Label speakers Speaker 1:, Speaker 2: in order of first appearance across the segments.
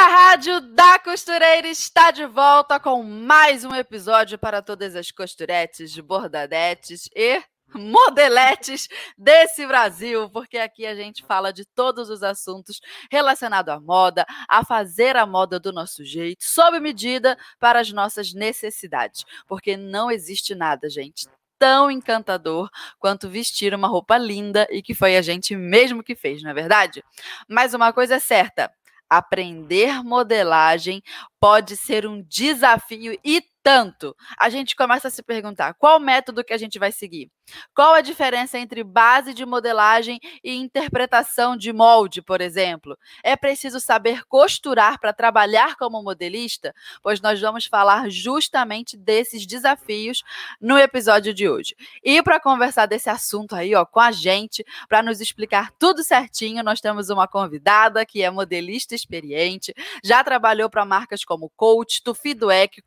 Speaker 1: A Rádio da Costureira está de volta com mais um episódio para todas as costuretes, bordadetes e modeletes desse Brasil, porque aqui a gente fala de todos os assuntos relacionados à moda, a fazer a moda do nosso jeito, sob medida para as nossas necessidades, porque não existe nada, gente, tão encantador quanto vestir uma roupa linda e que foi a gente mesmo que fez, não é verdade? Mas uma coisa é certa, aprender modelagem pode ser um desafio e tanto. A gente começa a se perguntar qual método que a gente vai seguir. Qual a diferença entre base de modelagem e interpretação de molde, por exemplo? É preciso saber costurar para trabalhar como modelista? Pois nós vamos falar justamente desses desafios no episódio de hoje. E para conversar desse assunto aí, ó, com a gente, para nos explicar tudo certinho, nós temos uma convidada que é modelista experiente, já trabalhou para marcas como Coach, Tufi Dueck,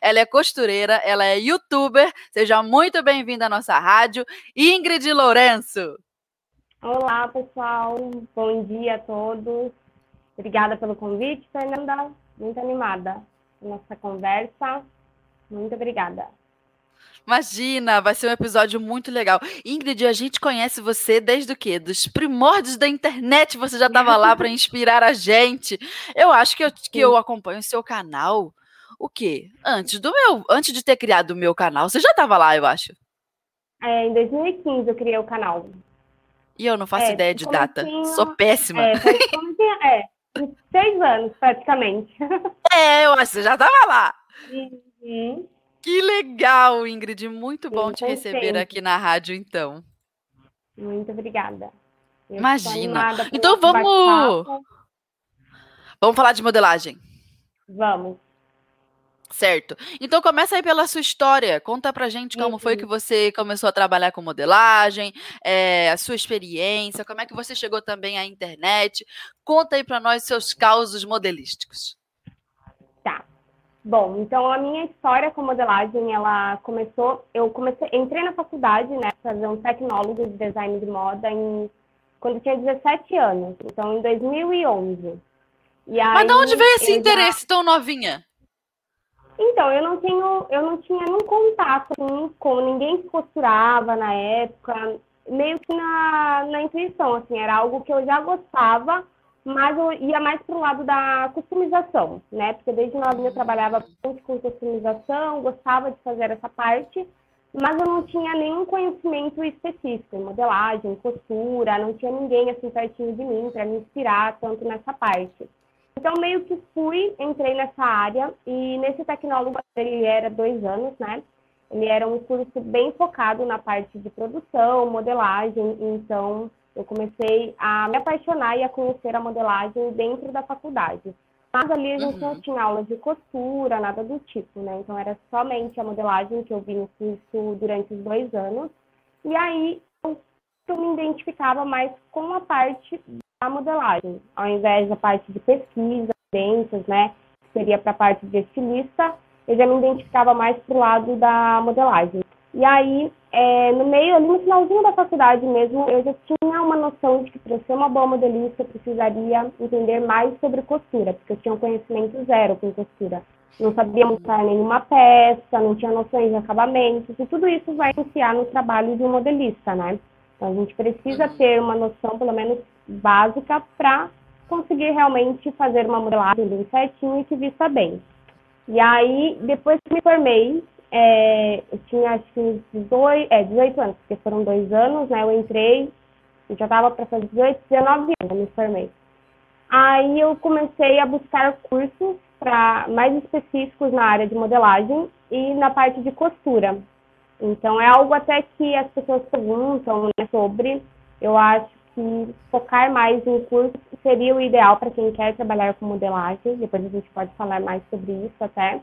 Speaker 1: Ela é costureira, ela é youtuber. Seja muito bem-vinda à nossa rádio, Ingrid Lourenço.
Speaker 2: Olá, pessoal. Bom dia a todos. Obrigada pelo convite, Fernanda. Muito animada nossa conversa. Muito obrigada.
Speaker 1: Imagina, vai ser um episódio muito legal. Ingrid, a gente conhece você desde o quê? Dos primórdios da internet, você já estava lá para inspirar a gente. Eu acho que eu, que eu acompanho o seu canal o quê? Antes do meu, antes de ter criado o meu canal, você já estava lá, eu acho.
Speaker 2: É, em 2015 eu criei o canal.
Speaker 1: E eu não faço é, ideia de data. Sou péssima.
Speaker 2: É, é, seis anos, praticamente.
Speaker 1: É, eu acho que você já estava lá. Uhum. Que legal, Ingrid. Muito bom Sim, te receber aqui na rádio, então.
Speaker 2: Muito obrigada.
Speaker 1: Eu Imagina. Então vamos. Vamos falar de modelagem.
Speaker 2: Vamos.
Speaker 1: Certo. Então começa aí pela sua história. Conta pra gente como uhum. foi que uhum. você começou a trabalhar com modelagem, é, a sua experiência, como é que você chegou também à internet. Conta aí para nós seus causos modelísticos.
Speaker 2: Tá. Bom, então a minha história com modelagem, ela começou, eu comecei, entrei na faculdade, né, fazer um tecnólogo de design de moda em quando eu tinha 17 anos, então em 2011.
Speaker 1: E aí, Mas de onde veio esse interesse já... tão novinha?
Speaker 2: Então, eu não tenho, eu não tinha nenhum contato assim, com ninguém que costurava na época, meio que na, na intuição, assim, era algo que eu já gostava, mas eu ia mais para o lado da customização, né? Porque desde novinha eu trabalhava muito com customização, gostava de fazer essa parte, mas eu não tinha nenhum conhecimento específico em modelagem, costura, não tinha ninguém assim pertinho de mim para me inspirar tanto nessa parte. Então, meio que fui, entrei nessa área e nesse tecnólogo ele era dois anos, né? Ele era um curso bem focado na parte de produção, modelagem, então eu comecei a me apaixonar e a conhecer a modelagem dentro da faculdade. Mas ali a gente uhum. não tinha aula de costura, nada do tipo, né? Então era somente a modelagem que eu vi no curso durante os dois anos. E aí eu, eu me identificava mais com a parte a modelagem, ao invés da parte de pesquisa, eventos, né, que seria para a parte de estilista, eu já me identificava mais para o lado da modelagem. E aí, é, no meio, ali no finalzinho da faculdade mesmo, eu já tinha uma noção de que para ser uma boa modelista eu precisaria entender mais sobre costura, porque eu tinha um conhecimento zero com costura. Não sabia montar nenhuma peça, não tinha noções de acabamentos, e tudo isso vai iniciar no trabalho de um modelista, né? Então, a gente precisa ter uma noção, pelo menos básica, para conseguir realmente fazer uma modelagem bem certinho e que vista bem. E aí, depois que me formei, é, eu tinha acho que 18, é, 18 anos, porque foram dois anos, né? Eu entrei, eu já estava para fazer 18, 19 anos, eu me formei. Aí eu comecei a buscar cursos para mais específicos na área de modelagem e na parte de costura. Então, é algo até que as pessoas perguntam né, sobre. Eu acho que focar mais em cursos seria o ideal para quem quer trabalhar com modelagem. Depois a gente pode falar mais sobre isso até.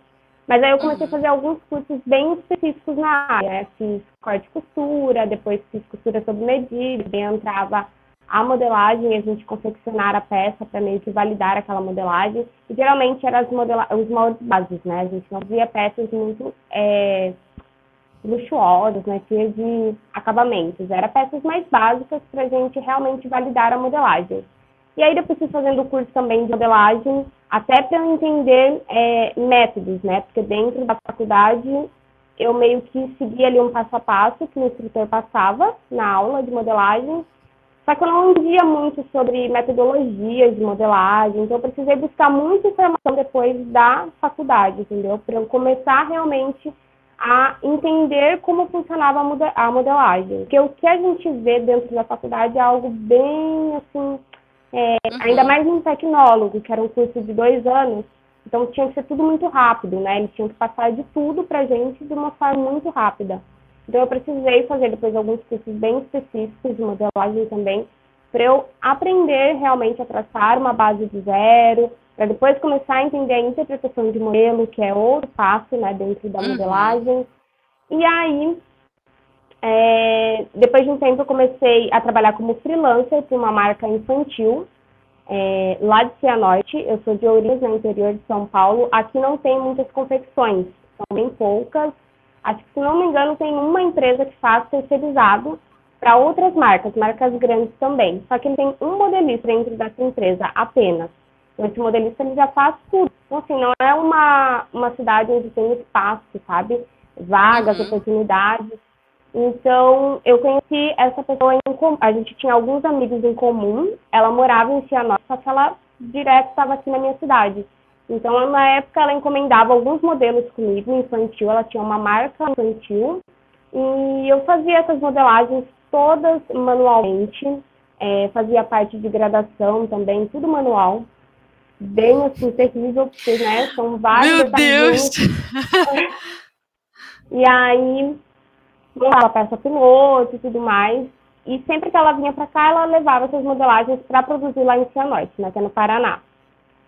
Speaker 2: Mas aí eu comecei a uhum. fazer alguns cursos bem específicos na área. Né? Fiz corte e costura, depois fiz costura sob medida, bem entrava a modelagem, a gente confeccionar a peça para meio que validar aquela modelagem. E geralmente eram modela os moldes bases, né? A gente não via peças muito é, luxuosas, né? Cheias de acabamentos. Era peças mais básicas para a gente realmente validar a modelagem. E aí depois fui fazendo o curso também de modelagem, até para eu entender é, métodos, né? Porque dentro da faculdade eu meio que seguia ali um passo a passo que o instrutor passava na aula de modelagem só que eu não entendia muito sobre metodologias de modelagem, então eu precisei buscar muita informação depois da faculdade, entendeu? Para eu começar realmente a entender como funcionava a modelagem. Porque o que a gente vê dentro da faculdade é algo bem, assim, é, uhum. ainda mais um tecnólogo, que era um curso de dois anos, então tinha que ser tudo muito rápido, né? Eles tinham que passar de tudo pra gente de uma forma muito rápida. Então, eu precisei fazer depois alguns cursos bem específicos de modelagem também, para eu aprender realmente a traçar uma base de zero, para depois começar a entender a interpretação de modelo, que é outro passo né, dentro da uhum. modelagem. E aí, é, depois de um tempo, eu comecei a trabalhar como freelancer para uma marca infantil, é, lá de Cianorte. Eu sou de Ourinhos, no interior de São Paulo. Aqui não tem muitas confecções, são bem poucas. Acho que, se não me engano, tem uma empresa que faz terceirizado para outras marcas, marcas grandes também. Só que tem um modelista dentro dessa empresa apenas. Esse modelista ele já faz tudo. Então, assim, não é uma, uma cidade onde tem espaço, sabe? Vagas, uhum. oportunidades. Então, eu conheci essa pessoa em comum. A gente tinha alguns amigos em comum. Ela morava em Cianorte, só que ela direto estava aqui na minha cidade. Então, na época, ela encomendava alguns modelos comigo, infantil, ela tinha uma marca infantil, e eu fazia essas modelagens todas manualmente, é, fazia parte de gradação também, tudo manual, bem assim, terrível, porque, né, são vários
Speaker 1: Meu Deus!
Speaker 2: e aí, montava peça piloto e tudo mais, e sempre que ela vinha para cá, ela levava essas modelagens para produzir lá em Cianorte, né, que é no Paraná.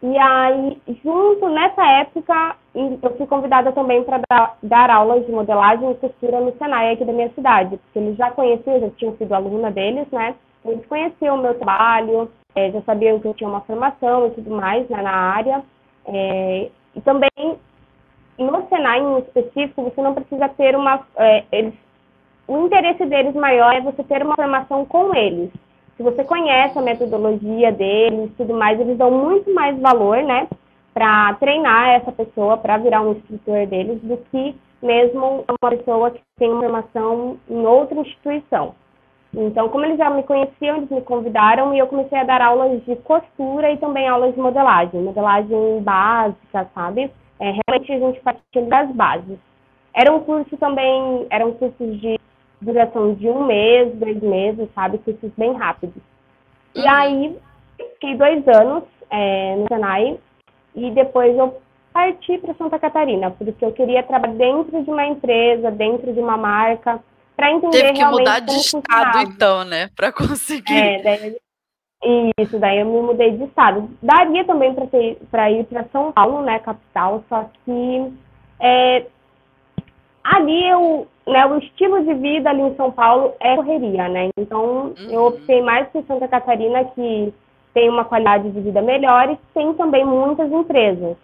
Speaker 2: E aí, junto nessa época, eu fui convidada também para dar, dar, aulas de modelagem e costura no Senai aqui da minha cidade, porque eles já conheciam, já tinham sido aluna deles, né? Eles conheciam o meu trabalho, é, já sabiam que eu tinha uma formação e tudo mais né, na área. É, e também, no Senai em específico, você não precisa ter uma... É, eles, o interesse deles maior é você ter uma formação com eles se você conhece a metodologia deles tudo mais, eles dão muito mais valor, né, para treinar essa pessoa para virar um instrutor deles do que mesmo uma pessoa que tem uma formação em outra instituição. Então, como eles já me conheciam, eles me convidaram e eu comecei a dar aulas de costura e também aulas de modelagem, modelagem básica, sabe? É, realmente a gente partilha das bases. Era um curso também, eram cursos de duração de um mês, dois meses, sabe? Cursos bem rápidos. E uhum. aí, fiquei dois anos é, no Senai e depois eu parti para Santa Catarina, porque eu queria trabalhar dentro de uma empresa, dentro de uma marca, para entender
Speaker 1: Teve que mudar de estado, então, né? Para conseguir. É,
Speaker 2: daí, isso, daí eu me mudei de estado. Daria também para ir para São Paulo, né, capital, só que é, ali eu, né, o estilo de vida ali em São Paulo é correria, né? Então uhum. eu optei mais por Santa Catarina, que tem uma qualidade de vida melhor e tem também muitas empresas.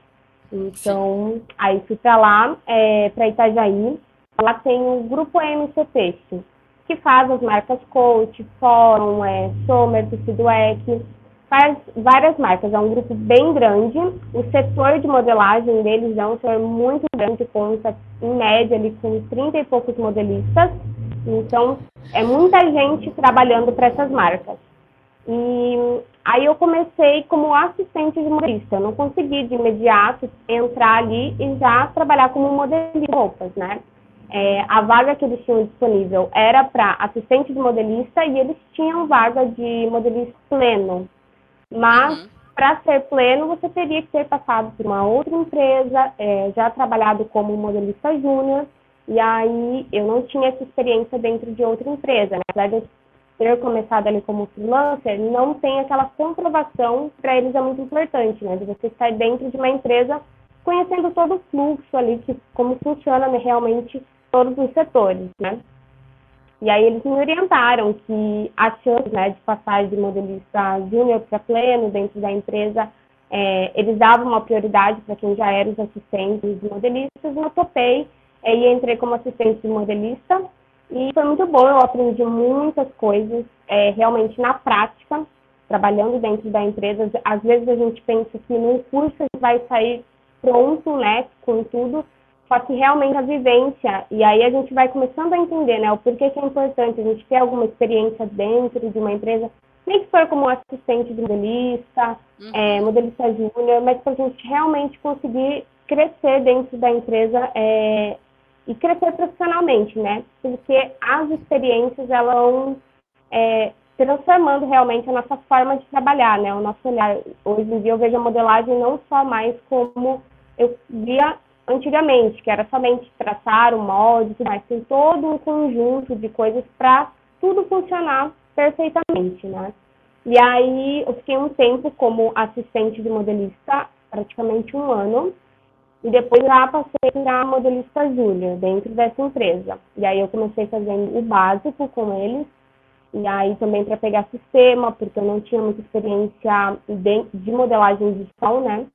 Speaker 2: Então, Sim. aí fui para lá, é, para Itajaí. Lá tem o grupo MCT, que faz as marcas Coach, Fórum, é, Sommer, Feedback faz várias marcas, é um grupo bem grande. O setor de modelagem deles é um setor muito grande, conta em média ali com 30 e poucos modelistas. Então, é muita gente trabalhando para essas marcas. E aí eu comecei como assistente de modelista. Eu não consegui de imediato entrar ali e já trabalhar como modelista de roupas, né? É, a vaga que eles tinham disponível era para assistente de modelista e eles tinham vaga de modelista pleno, mas, uhum. para ser pleno, você teria que ter passado por uma outra empresa, é, já trabalhado como modelista júnior, e aí eu não tinha essa experiência dentro de outra empresa. Na verdade, ter começado ali como freelancer, não tem aquela comprovação, para eles é muito importante, né? De você estar dentro de uma empresa conhecendo todo o fluxo ali, que, como funciona realmente todos os setores, né? E aí eles me orientaram que a chance né, de passar de modelista júnior para pleno dentro da empresa, é, eles davam uma prioridade para quem já era os assistentes de modelistas, e eu topei é, e entrei como assistente de modelista. E foi muito bom, eu aprendi muitas coisas, é, realmente na prática, trabalhando dentro da empresa. Às vezes a gente pensa que num curso vai sair pronto, né, com tudo, só que realmente a vivência, e aí a gente vai começando a entender, né, o porquê que é importante a gente ter alguma experiência dentro de uma empresa, nem que for como assistente de modelista, uhum. é, modelista júnior, mas para a gente realmente conseguir crescer dentro da empresa é, e crescer profissionalmente, né? Porque as experiências, elas vão é, transformando realmente a nossa forma de trabalhar, né? O nosso olhar. Hoje em dia eu vejo a modelagem não só mais como eu via antigamente, que era somente traçar o molde, mas tem todo um conjunto de coisas para tudo funcionar perfeitamente, né? E aí eu fiquei um tempo como assistente de modelista, praticamente um ano, e depois já passei para modelista júnior dentro dessa empresa. E aí eu comecei fazendo o básico com eles, e aí também para pegar sistema, porque eu não tinha muita experiência de, de modelagem digital, né?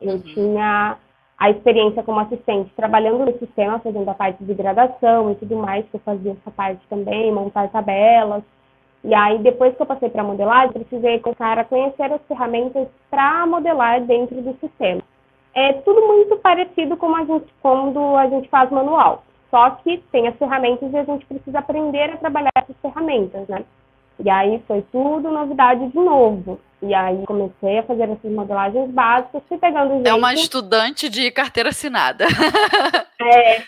Speaker 2: Eu uhum. tinha a experiência como assistente trabalhando no sistema, fazendo a parte de gradação e tudo mais, que eu fazia essa parte também, montar tabelas. E aí, depois que eu passei para modelagem, precisei começar a conhecer as ferramentas para modelar dentro do sistema. É tudo muito parecido com a gente, quando a gente faz manual. Só que tem as ferramentas e a gente precisa aprender a trabalhar essas ferramentas, né? E aí foi tudo novidade de novo. E aí comecei a fazer essas modelagens básicas, fui pegando jeito.
Speaker 1: É uma estudante de carteira assinada.
Speaker 2: É.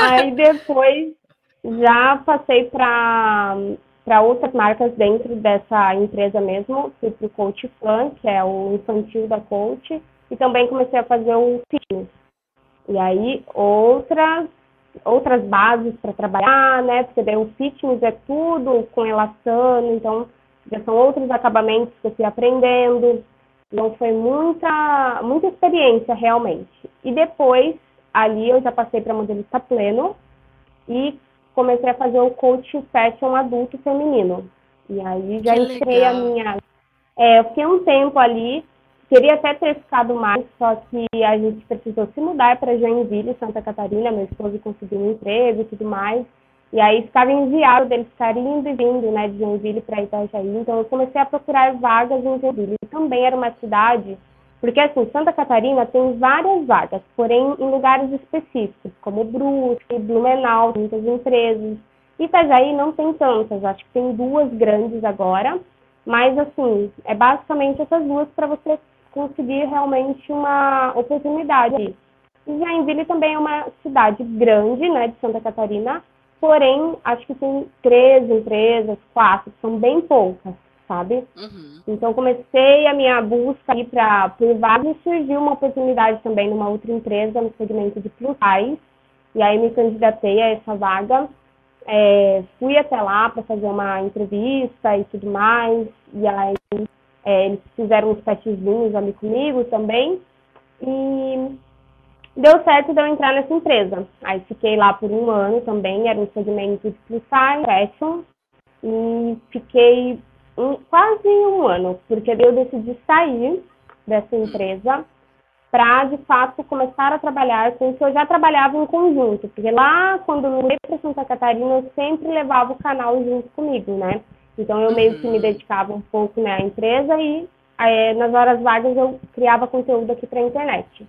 Speaker 2: aí depois já passei para para outras marcas dentro dessa empresa mesmo, fui para o Coach Fan, que é o infantil da Coach, e também comecei a fazer o fitness. E aí outras outras bases para trabalhar, né? Porque daí o fitness é tudo com elastano, então já são outros acabamentos que eu fui aprendendo. Então foi muita, muita experiência realmente. E depois, ali eu já passei para modelista pleno e comecei a fazer o coach fashion adulto feminino. E aí já que entrei legal. a minha. É, eu fiquei um tempo ali Queria até ter ficado mais, só que a gente precisou se mudar para Joinville, Santa Catarina. Meu esposo conseguiu um emprego e tudo mais. E aí ficava inviável deles ficarem indo e vindo, né, de Joinville para Itajaí. Então eu comecei a procurar vagas em Joinville. Também era uma cidade, porque assim, Santa Catarina tem várias vagas, porém em lugares específicos, como Brusque, Blumenau, muitas empresas. Itajaí não tem tantas, acho que tem duas grandes agora. Mas assim, é basicamente essas duas para você conseguir realmente uma oportunidade. E Joinville também é uma cidade grande, né, de Santa Catarina, porém, acho que tem três empresas, quatro, são bem poucas, sabe? Uhum. Então, comecei a minha busca aí para vagas e surgiu uma oportunidade também numa outra empresa no segmento de plus e aí me candidatei a essa vaga. É, fui até lá para fazer uma entrevista e tudo mais, e aí é, eles fizeram uns testezinhos ali comigo também. E deu certo de eu entrar nessa empresa. Aí fiquei lá por um ano também, era um segmento de plus size, fashion. E fiquei um, quase um ano, porque eu decidi sair dessa empresa para, de fato, começar a trabalhar com o que eu já trabalhava em conjunto. Porque lá, quando eu fui para Santa Catarina, eu sempre levava o canal junto comigo, né? Então eu meio que me uhum. dedicava um pouco né, à empresa e é, nas horas vagas eu criava conteúdo aqui para a internet.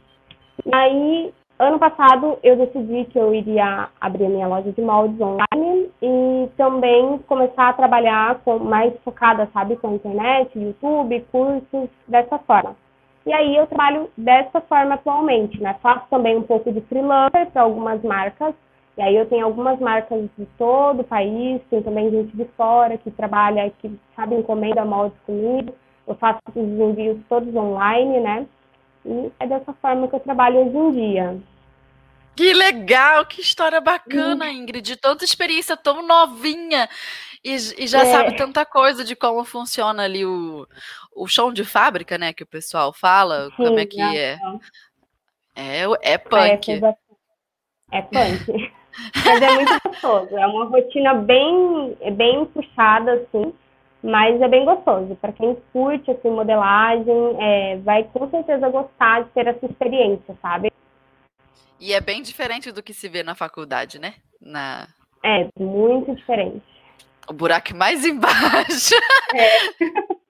Speaker 2: E aí, ano passado, eu decidi que eu iria abrir a minha loja de moldes online e também começar a trabalhar com, mais focada, sabe, com a internet, YouTube, cursos, dessa forma. E aí eu trabalho dessa forma atualmente, né? Faço também um pouco de freelancer para algumas marcas e aí eu tenho algumas marcas de todo o país, tem também gente de fora que trabalha, que sabe encomenda moldes comigo. Eu faço os envios todos online, né? E é dessa forma que eu trabalho hoje em dia.
Speaker 1: Que legal, que história bacana, Ingrid. Toda experiência tão novinha. E, e já é. sabe tanta coisa de como funciona ali o, o chão de fábrica, né? Que o pessoal fala, Sim, como é que é. É, é punk.
Speaker 2: É, é punk. Mas é muito gostoso. É uma rotina bem, bem puxada, assim, mas é bem gostoso. Para quem curte assim, modelagem, é, vai com certeza gostar de ter essa experiência, sabe?
Speaker 1: E é bem diferente do que se vê na faculdade, né? Na...
Speaker 2: É, muito diferente.
Speaker 1: O buraco mais embaixo. É.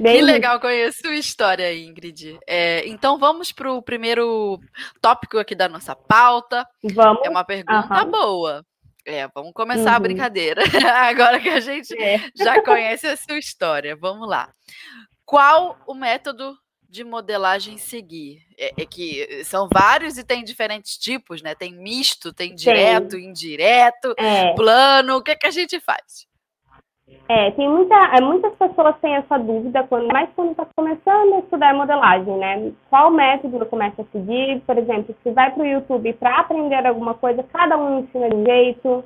Speaker 1: Bem que legal conhecer sua história, Ingrid. É, então vamos para o primeiro tópico aqui da nossa pauta.
Speaker 2: Vamos.
Speaker 1: É uma pergunta uhum. boa. É, vamos começar uhum. a brincadeira. Agora que a gente é. já conhece a sua história. Vamos lá. Qual o método de modelagem seguir? É, é, que são vários e tem diferentes tipos, né? Tem misto, tem direto, Sim. indireto, é. plano. O que, é que a gente faz?
Speaker 2: É, tem muita, é, muitas pessoas têm essa dúvida, quando, mais quando está começando a estudar modelagem, né? Qual método eu começo a seguir? Por exemplo, se vai para o YouTube para aprender alguma coisa, cada um ensina de um jeito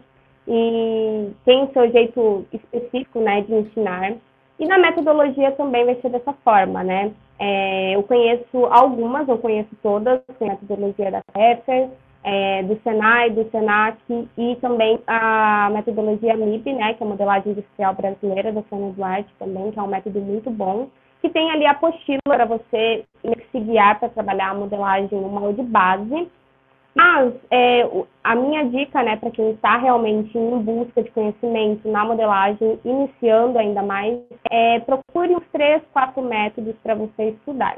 Speaker 2: e tem o seu jeito específico, né, de ensinar. E na metodologia também vai ser dessa forma, né? É, eu conheço algumas, eu conheço todas, tem a metodologia da Pepper, é, do Senai, do Senac e também a metodologia MIB, né, que é a modelagem industrial brasileira da Duarte também, que é um método muito bom, que tem ali a apostila para você se guiar para trabalhar a modelagem no molde base. Mas é, a minha dica, né, para quem está realmente em busca de conhecimento na modelagem, iniciando ainda mais, é procure os três, quatro métodos para você estudar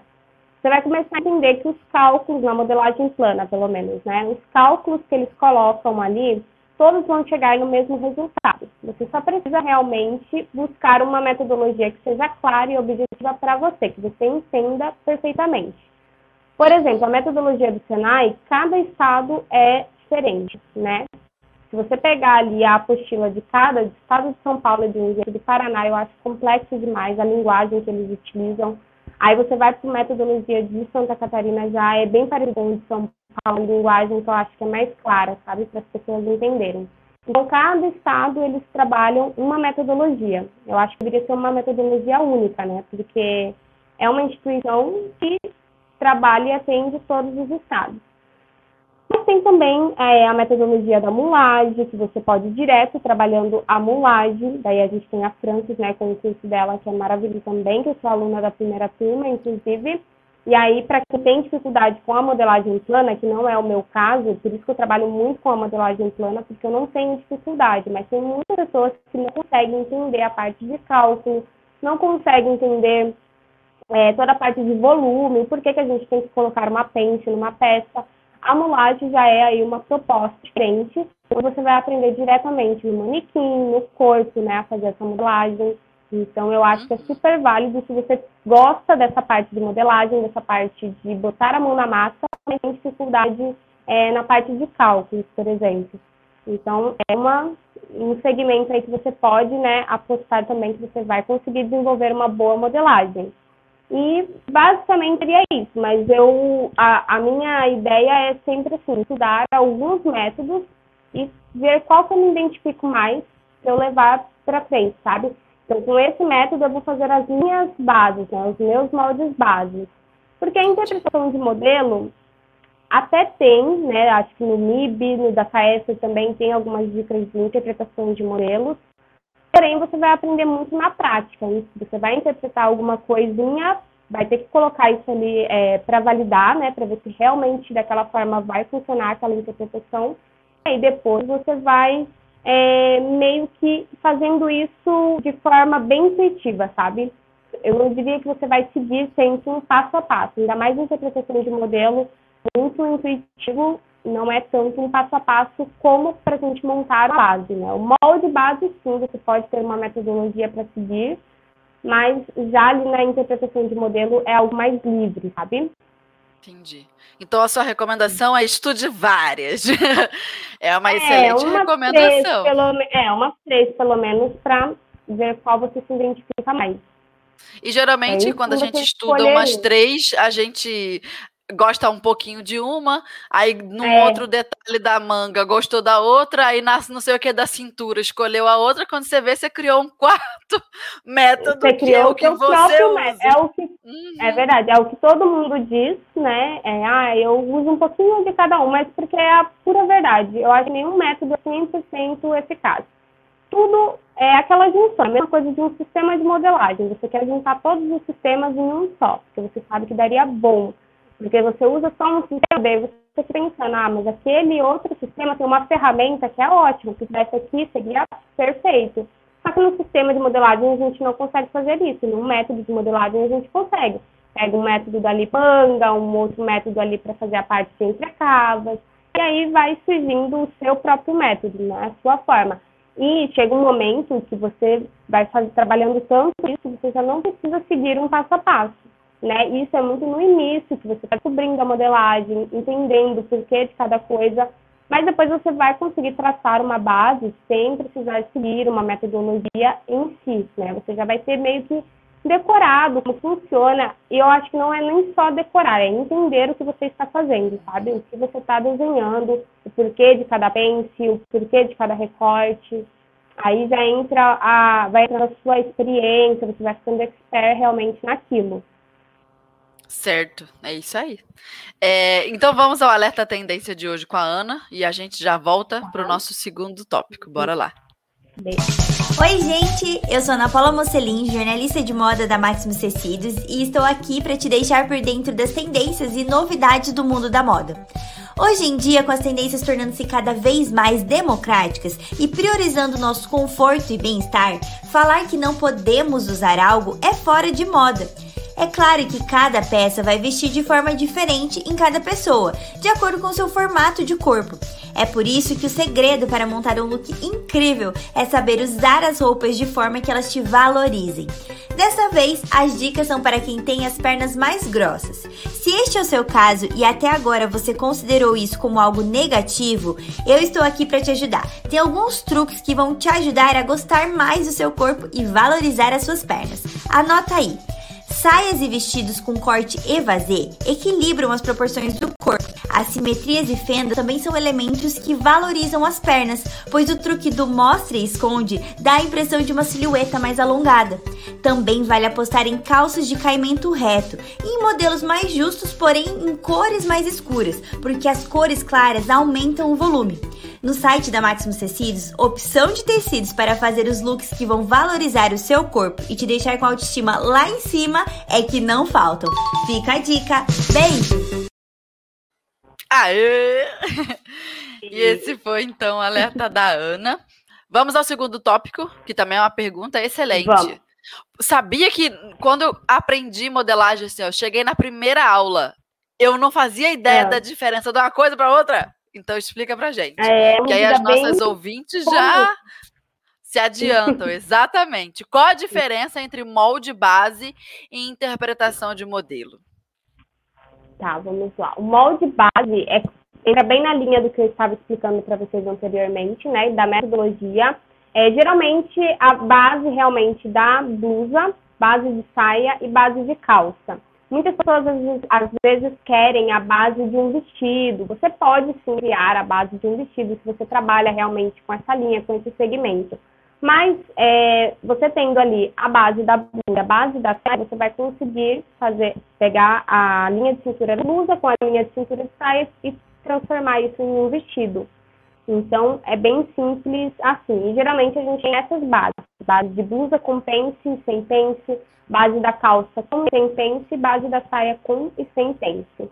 Speaker 2: você vai começar a entender que os cálculos na modelagem plana, pelo menos, né? Os cálculos que eles colocam ali, todos vão chegar no mesmo resultado. Você só precisa realmente buscar uma metodologia que seja clara e objetiva para você, que você entenda perfeitamente. Por exemplo, a metodologia do Senai, cada estado é diferente, né? Se você pegar ali a apostila de cada de estado de São Paulo e do, do Paraná, eu acho complexo demais a linguagem que eles utilizam Aí você vai para a metodologia de Santa Catarina, já é bem parecido com de São Paulo, linguagem que eu acho que é mais clara, sabe, para as pessoas entenderem. Então, cada estado, eles trabalham uma metodologia. Eu acho que deveria ser uma metodologia única, né, porque é uma instituição que trabalha e atende todos os estados. Mas tem também é, a metodologia da mulagem, que você pode ir direto trabalhando a mulagem. Daí a gente tem a Francis, né, com o curso dela, que é maravilhoso também, que eu sou aluna da primeira turma, inclusive. E aí, para quem tem dificuldade com a modelagem plana, que não é o meu caso, por isso que eu trabalho muito com a modelagem plana, porque eu não tenho dificuldade, mas tem muitas pessoas que não conseguem entender a parte de cálculo, não conseguem entender é, toda a parte de volume, por que, que a gente tem que colocar uma pence numa peça. A mulagem já é aí uma proposta diferente, onde você vai aprender diretamente no manequim, no corpo, né, a fazer essa modelagem. Então, eu acho que é uhum. super válido se você gosta dessa parte de modelagem, dessa parte de botar a mão na massa, também tem dificuldade é, na parte de cálculos, por exemplo. Então, é uma, um segmento aí que você pode né, apostar também que você vai conseguir desenvolver uma boa modelagem. E basicamente seria isso, mas eu a, a minha ideia é sempre assim, estudar alguns métodos e ver qual que eu me identifico mais para eu levar para frente, sabe? Então, com esse método eu vou fazer as minhas bases, né, os meus moldes básicos. Porque a interpretação de modelo até tem, né, acho que no MIB, no DKS também tem algumas dicas de interpretação de modelos, Porém, você vai aprender muito na prática. Você vai interpretar alguma coisinha, vai ter que colocar isso ali é, para validar, né? Para ver se realmente daquela forma vai funcionar aquela interpretação. E aí depois você vai é, meio que fazendo isso de forma bem intuitiva, sabe? Eu não diria que você vai seguir sempre um passo a passo, ainda mais interpretação de modelo muito intuitivo não é tanto um passo a passo como para a gente montar a base. Né? O molde base, sim, você pode ter uma metodologia para seguir, mas já ali na interpretação de modelo é algo mais livre, sabe?
Speaker 1: Entendi. Então a sua recomendação é estude várias. é uma é, excelente uma recomendação.
Speaker 2: Três, pelo, é, umas três, pelo menos, para ver qual você se identifica mais.
Speaker 1: E geralmente, é quando a gente estuda umas três, a gente gosta um pouquinho de uma, aí num é. outro detalhe da manga gostou da outra, aí nasce não sei o que da cintura, escolheu a outra, quando você vê, você criou um quarto método
Speaker 2: você que é o que você usa. É, o que, uhum. é verdade, é o que todo mundo diz, né? É, ah, eu uso um pouquinho de cada um, mas porque é a pura verdade. Eu acho que nenhum método é 100% eficaz. Tudo é aquela junção, a mesma coisa de um sistema de modelagem. Você quer juntar todos os sistemas em um só, porque você sabe que daria bom porque você usa só um sistema, daí você fica pensando, ah, mas aquele outro sistema tem uma ferramenta que é ótima, que tivesse aqui seria perfeito. Só que no sistema de modelagem a gente não consegue fazer isso. No método de modelagem a gente consegue. Pega um método ali manga, um outro método ali para fazer a parte de entrecavas, e aí vai surgindo o seu próprio método, né? a sua forma. E chega um momento que você vai fazer, trabalhando tanto isso, você já não precisa seguir um passo a passo né? Isso é muito no início, que você está descobrindo a modelagem, entendendo o porquê de cada coisa, mas depois você vai conseguir traçar uma base sem precisar seguir uma metodologia em si, né? Você já vai ter meio que decorado como funciona, e eu acho que não é nem só decorar, é entender o que você está fazendo, sabe? O que você está desenhando, o porquê de cada pence, o porquê de cada recorte. Aí já entra a, vai entrar a sua experiência, você vai ficando expert realmente naquilo.
Speaker 1: Certo, é isso aí. É, então vamos ao alerta tendência de hoje com a Ana e a gente já volta para o nosso segundo tópico. Bora lá.
Speaker 3: Oi, gente! Eu sou Ana Paula Mocelin, jornalista de moda da Maximus Tecidos e estou aqui para te deixar por dentro das tendências e novidades do mundo da moda. Hoje em dia, com as tendências tornando-se cada vez mais democráticas e priorizando nosso conforto e bem-estar, falar que não podemos usar algo é fora de moda. É claro que cada peça vai vestir de forma diferente em cada pessoa, de acordo com seu formato de corpo. É por isso que o segredo para montar um look incrível é saber usar as roupas de forma que elas te valorizem. Dessa vez, as dicas são para quem tem as pernas mais grossas. Se este é o seu caso e até agora você considerou isso como algo negativo, eu estou aqui para te ajudar. Tem alguns truques que vão te ajudar a gostar mais do seu corpo e valorizar as suas pernas. Anota aí. Saias e vestidos com corte evasê equilibram as proporções do corpo. As simetrias e fendas também são elementos que valorizam as pernas, pois o truque do mostra e esconde dá a impressão de uma silhueta mais alongada. Também vale apostar em calças de caimento reto e em modelos mais justos, porém em cores mais escuras, porque as cores claras aumentam o volume. No site da Maximus Tecidos, opção de tecidos para fazer os looks que vão valorizar o seu corpo e te deixar com a autoestima lá em cima é que não faltam. Fica a dica. Beijo!
Speaker 1: Aê! E esse foi então o alerta da Ana. Vamos ao segundo tópico, que também é uma pergunta excelente. Vamos. Sabia que quando eu aprendi modelagem, assim, eu cheguei na primeira aula, eu não fazia ideia é. da diferença de uma coisa para outra? Então explica pra gente. É, que aí as nossas ouvintes já se adiantam, exatamente. Qual a diferença entre molde base e interpretação de modelo?
Speaker 2: Tá, vamos lá. O molde base é, entra bem na linha do que eu estava explicando para vocês anteriormente, né? Da metodologia. É, geralmente, a base realmente da blusa, base de saia e base de calça. Muitas pessoas às vezes, às vezes, querem a base de um vestido. Você pode sim criar a base de um vestido se você trabalha realmente com essa linha, com esse segmento. Mas é, você tendo ali a base da blusa, a base da saia, você vai conseguir fazer, pegar a linha de cintura da blusa com a linha de cintura de saia e transformar isso em um vestido. Então, é bem simples assim. E geralmente a gente tem essas bases. Base de blusa com pence sem pence, base da calça com e sem pence, base da saia com e sem pence.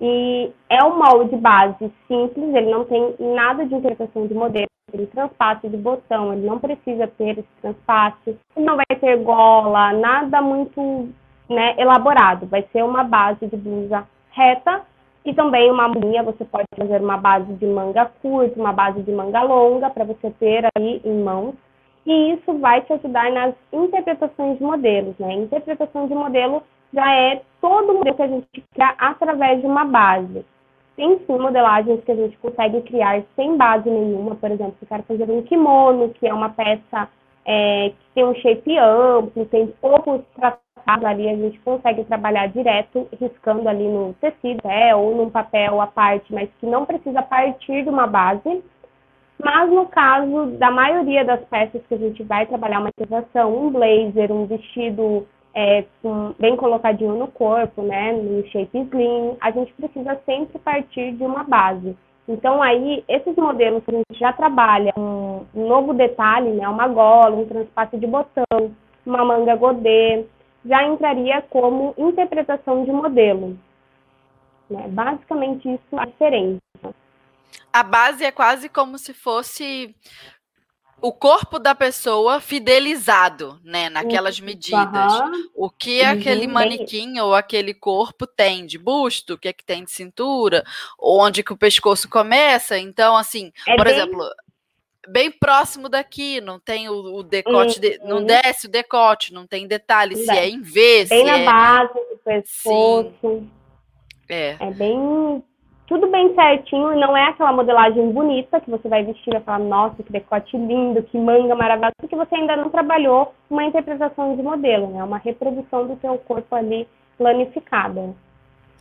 Speaker 2: E é um molde base simples, ele não tem nada de interpretação de modelo, ele transpasse de botão, ele não precisa ter esse transpasse, ele não vai ter gola, nada muito né, elaborado, vai ser uma base de blusa reta e também uma linha, você pode fazer uma base de manga curta, uma base de manga longa, para você ter aí em mãos. E isso vai te ajudar nas interpretações de modelos, né? Interpretação de modelo já é todo modelo que a gente cria através de uma base. Tem sim modelagens que a gente consegue criar sem base nenhuma, por exemplo, se eu quero fazer um kimono, que é uma peça é, que tem um shape amplo, tem poucos casa ali a gente consegue trabalhar direto, riscando ali no tecido é, ou num papel à parte, mas que não precisa partir de uma base. Mas no caso da maioria das peças que a gente vai trabalhar uma utilização, um blazer, um vestido é, com, bem colocadinho no corpo, né, no shape slim, a gente precisa sempre partir de uma base. Então aí, esses modelos que a gente já trabalha, um novo detalhe, né, uma gola, um transpasse de botão, uma manga godê, já entraria como interpretação de modelo. Né? Basicamente isso é a diferença.
Speaker 1: A base é quase como se fosse o corpo da pessoa fidelizado, né, naquelas medidas. Uhum. O que uhum. aquele manequim ou aquele corpo tem de busto, o que é que tem de cintura, onde que o pescoço começa. Então, assim, é por bem... exemplo, bem próximo daqui, não tem o, o decote, uhum. de, não desce o decote, não tem detalhe se é em V,
Speaker 2: bem na
Speaker 1: é...
Speaker 2: base do pescoço. Sim.
Speaker 1: É.
Speaker 2: É bem tudo bem certinho e não é aquela modelagem bonita que você vai vestir e vai falar, nossa, que decote lindo, que manga maravilhosa, porque você ainda não trabalhou uma interpretação de modelo, né? Uma reprodução do seu corpo ali planificada.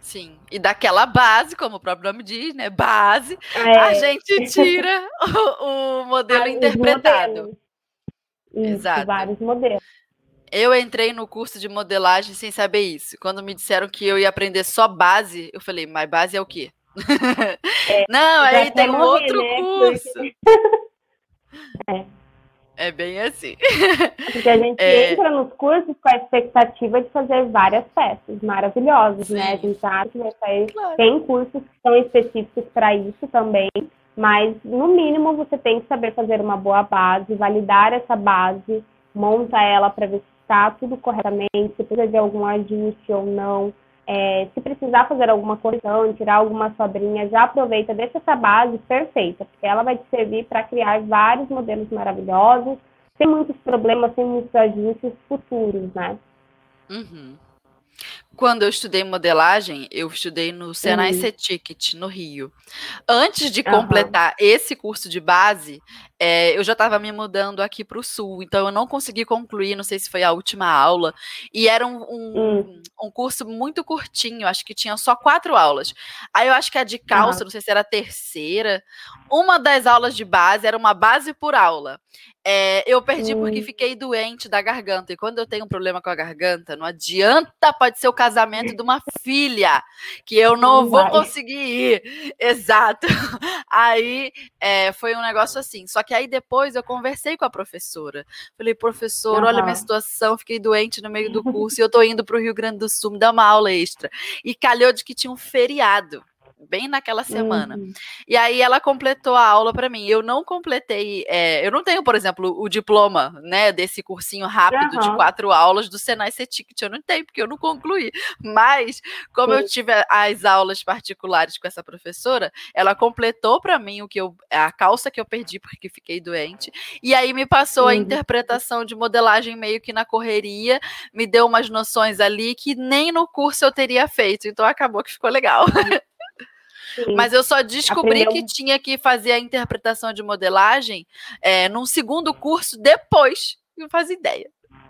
Speaker 1: Sim, e daquela base, como o próprio nome diz, né? Base, é. a gente tira o, o modelo vários interpretado.
Speaker 2: Modelos. Isso, Exato. Vários modelos.
Speaker 1: Eu entrei no curso de modelagem sem saber isso. Quando me disseram que eu ia aprender só base, eu falei, mas base é o quê? É, não, aí tem um morrer, outro né? curso.
Speaker 2: é.
Speaker 1: É bem assim.
Speaker 2: Porque a gente é... entra nos cursos com a expectativa de fazer várias peças maravilhosas, Sim. né? A gente sabe que vai sair. Claro. Tem cursos que são específicos para isso também. Mas, no mínimo, você tem que saber fazer uma boa base, validar essa base, monta ela para ver se está tudo corretamente, se precisa de algum ajuste ou não. É, se precisar fazer alguma correção, tirar alguma sobrinha, já aproveita, deixa essa base perfeita, porque ela vai te servir para criar vários modelos maravilhosos, sem muitos problemas, sem muitos ajustes futuros, né?
Speaker 1: Uhum. Quando eu estudei modelagem, eu estudei no Senai uhum. No Rio. Antes de completar uhum. esse curso de base, é, eu já estava me mudando aqui para o Sul, então eu não consegui concluir, não sei se foi a última aula, e era um, um, uhum. um curso muito curtinho, acho que tinha só quatro aulas. Aí eu acho que a de calça, não sei se era a terceira, uma das aulas de base era uma base por aula. É, eu perdi hum. porque fiquei doente da garganta. E quando eu tenho um problema com a garganta, não adianta, pode ser o casamento de uma filha, que eu não, não vou vai. conseguir ir. Exato. Aí é, foi um negócio assim. Só que aí depois eu conversei com a professora. Falei, professor, uhum. olha a minha situação, fiquei doente no meio do curso e eu tô indo para o Rio Grande do Sul me dar uma aula extra. E calhou de que tinha um feriado bem naquela semana. Uhum. E aí ela completou a aula para mim. Eu não completei, é, eu não tenho, por exemplo, o diploma, né, desse cursinho rápido uhum. de quatro aulas do Senai C-Ticket. Eu não tenho, porque eu não concluí. Mas, como Sim. eu tive as aulas particulares com essa professora, ela completou para mim o que eu, a calça que eu perdi porque fiquei doente. E aí me passou uhum. a interpretação de modelagem meio que na correria, me deu umas noções ali que nem no curso eu teria feito. Então acabou que ficou legal. Mas eu só descobri Aprendeu... que tinha que fazer a interpretação de modelagem é, num segundo curso depois. Não faz ideia.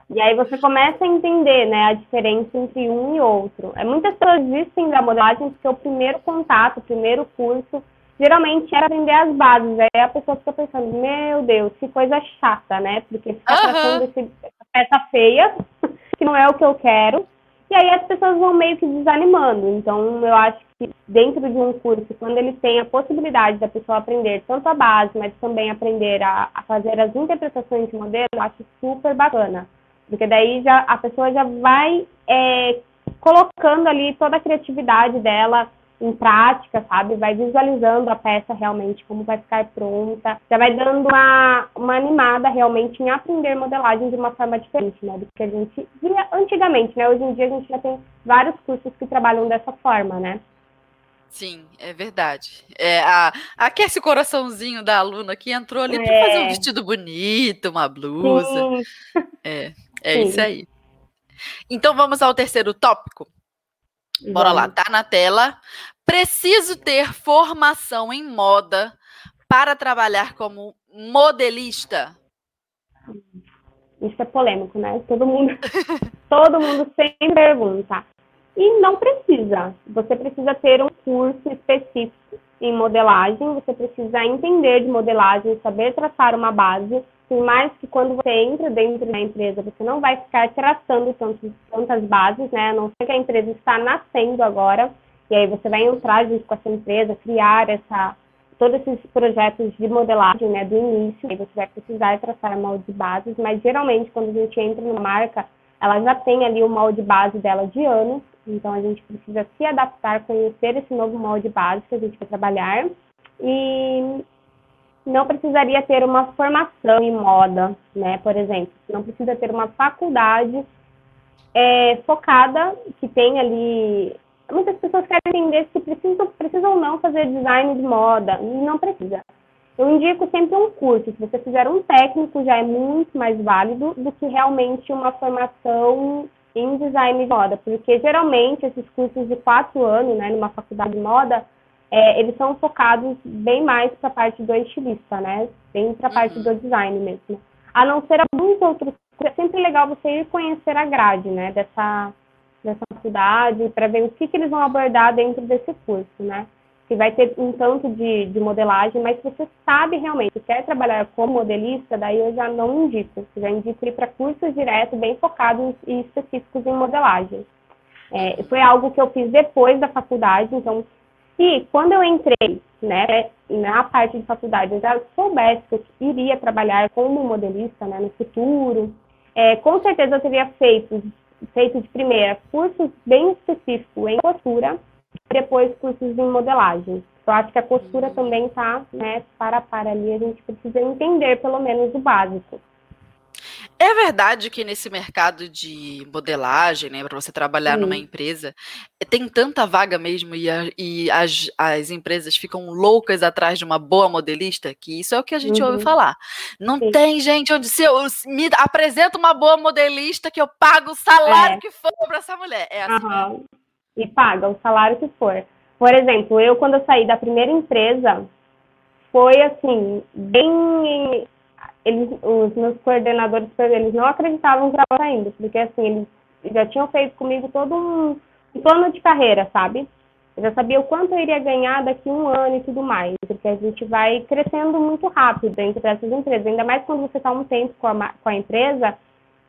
Speaker 2: E aí você começa a entender, né, a diferença entre um e outro. É, muitas pessoas desistem da modelagem porque o primeiro contato, o primeiro curso, geralmente era aprender as bases. Aí a pessoa fica pensando, meu Deus, que coisa chata, né? Porque ficar uhum. tratando essa peça feia, que não é o que eu quero. E aí as pessoas vão meio que desanimando. Então, eu acho que dentro de um curso, quando ele tem a possibilidade da pessoa aprender tanto a base, mas também aprender a, a fazer as interpretações de modelo, eu acho super bacana. Porque daí já, a pessoa já vai é, colocando ali toda a criatividade dela em prática, sabe? Vai visualizando a peça realmente, como vai ficar pronta. Já vai dando uma, uma animada realmente em aprender modelagem de uma forma diferente, né? Do que a gente via antigamente, né? Hoje em dia a gente já tem vários cursos que trabalham dessa forma, né?
Speaker 1: Sim, é verdade. É, a, aquece o coraçãozinho da aluna que entrou ali é. para fazer um vestido bonito, uma blusa. Sim. É, é Sim. isso aí. Então vamos ao terceiro tópico. Bora lá, tá na tela. Preciso ter formação em moda para trabalhar como modelista.
Speaker 2: Isso é polêmico, né? Todo mundo, Todo mundo sempre pergunta. E não precisa. Você precisa ter um curso específico em modelagem, você precisa entender de modelagem, saber traçar uma base, por mais que quando você entra dentro da empresa, você não vai ficar traçando tantos, tantas bases, né? A não ser que a empresa está nascendo agora, e aí você vai entrar junto com essa empresa, criar essa, todos esses projetos de modelagem, né, do início, aí você vai precisar traçar molde de bases, mas geralmente quando a gente entra numa marca, ela já tem ali o molde base dela de anos, então a gente precisa se adaptar, conhecer esse novo molde base que a gente vai trabalhar e não precisaria ter uma formação em moda, né, por exemplo, não precisa ter uma faculdade é, focada que tem ali muitas pessoas querem entender se precisam, ou não fazer design de moda. E não precisa. Eu indico sempre um curso. Se você fizer um técnico, já é muito mais válido do que realmente uma formação em design de moda. Porque geralmente esses cursos de quatro anos, né, numa faculdade de moda, é, eles são focados bem mais para a parte do estilista, né? Bem para a parte do design mesmo. A não ser alguns outros. É sempre legal você ir conhecer a grade, né? Dessa, dessa faculdade para ver o que, que eles vão abordar dentro desse curso, né? Que vai ter um tanto de, de modelagem, mas se você sabe realmente, quer trabalhar como modelista, daí eu já não indico. Eu já indico ir para cursos direto, bem focados e específicos em modelagem. É, foi algo que eu fiz depois da faculdade, então, se quando eu entrei né, na parte de faculdade, eu já soubesse que eu iria trabalhar como modelista né, no futuro, é, com certeza eu teria feito feito de primeira cursos bem específicos em costura, depois cursos em modelagem. Eu acho que a costura também está né, para para ali, a gente precisa entender pelo menos o básico.
Speaker 1: É verdade que nesse mercado de modelagem, né, para você trabalhar Sim. numa empresa, tem tanta vaga mesmo e, a, e as, as, empresas ficam loucas atrás de uma boa modelista, que isso é o que a gente uhum. ouve falar. Não Sim. tem, gente, onde se eu me apresenta uma boa modelista que eu pago o salário é. que for para essa mulher. É assim. Uhum.
Speaker 2: E paga o salário que for. Por exemplo, eu quando eu saí da primeira empresa, foi assim, bem eles, os meus coordenadores, eles não acreditavam que eu estava saindo, porque assim, eles já tinham feito comigo todo um, um plano de carreira, sabe? Eu já sabia o quanto eu iria ganhar daqui um ano e tudo mais, porque a gente vai crescendo muito rápido dentro dessas empresas, ainda mais quando você está um tempo com a, com a empresa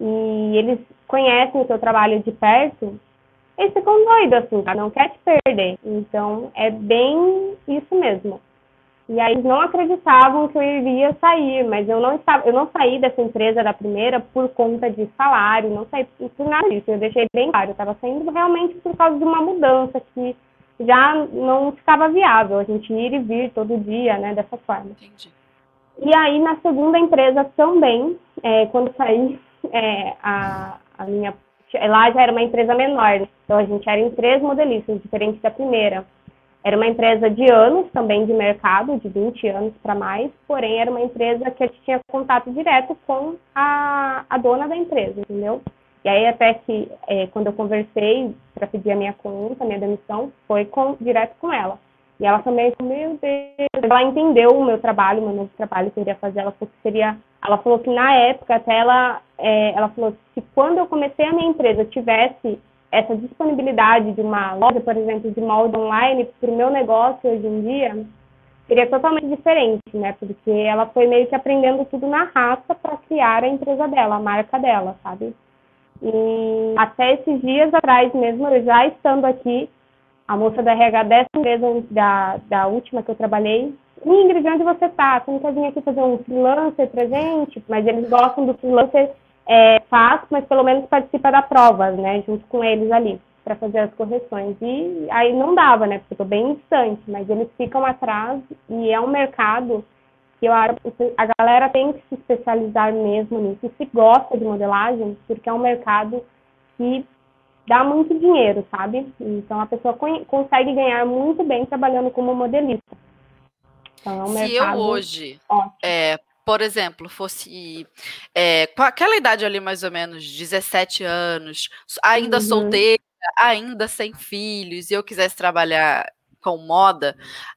Speaker 2: e eles conhecem o seu trabalho de perto, eles ficam doidos, assim, tá? não quer te perder. Então, é bem isso mesmo. E aí eles não acreditavam que eu iria sair, mas eu não estava, eu não saí dessa empresa da primeira por conta de salário, não saí por nada disso. Eu deixei bem claro, eu estava saindo realmente por causa de uma mudança que já não ficava viável a gente ir e vir todo dia, né, dessa forma. Entendi. E aí na segunda empresa também, é, quando saí, é, a, a minha lá já era uma empresa menor, então a gente era em três modelistas, diferente da primeira. Era uma empresa de anos também de mercado, de 20 anos para mais, porém era uma empresa que tinha contato direto com a, a dona da empresa, entendeu? E aí até que é, quando eu conversei para pedir a minha conta, a minha demissão, foi com, direto com ela. E ela também, meu Deus, ela entendeu o meu trabalho, o meu novo trabalho que eu iria fazer. Ela falou que seria, ela falou que na época até ela, é, ela falou que quando eu comecei a minha empresa tivesse essa disponibilidade de uma loja, por exemplo, de molde online para o meu negócio hoje em dia, seria totalmente diferente, né? Porque ela foi meio que aprendendo tudo na raça para criar a empresa dela, a marca dela, sabe? E até esses dias atrás mesmo, eu já estando aqui, a moça da RH dessa empresa, da, da última que eu trabalhei, Ingrid, onde você tá? Você não quer vir aqui fazer um freelancer pra gente? Mas eles gostam do freelancer é, faz, mas pelo menos participa da prova, né, junto com eles ali, para fazer as correções. E aí não dava, né, porque eu estou bem distante, mas eles ficam atrás e é um mercado que eu, a galera tem que se especializar mesmo nisso, e se gosta de modelagem, porque é um mercado que dá muito dinheiro, sabe? Então a pessoa consegue ganhar muito bem trabalhando como modelista.
Speaker 1: Então, é um se eu hoje é, por exemplo, fosse é, com aquela idade ali, mais ou menos, 17 anos, ainda uhum. solteira, ainda sem filhos, e eu quisesse trabalhar com moda,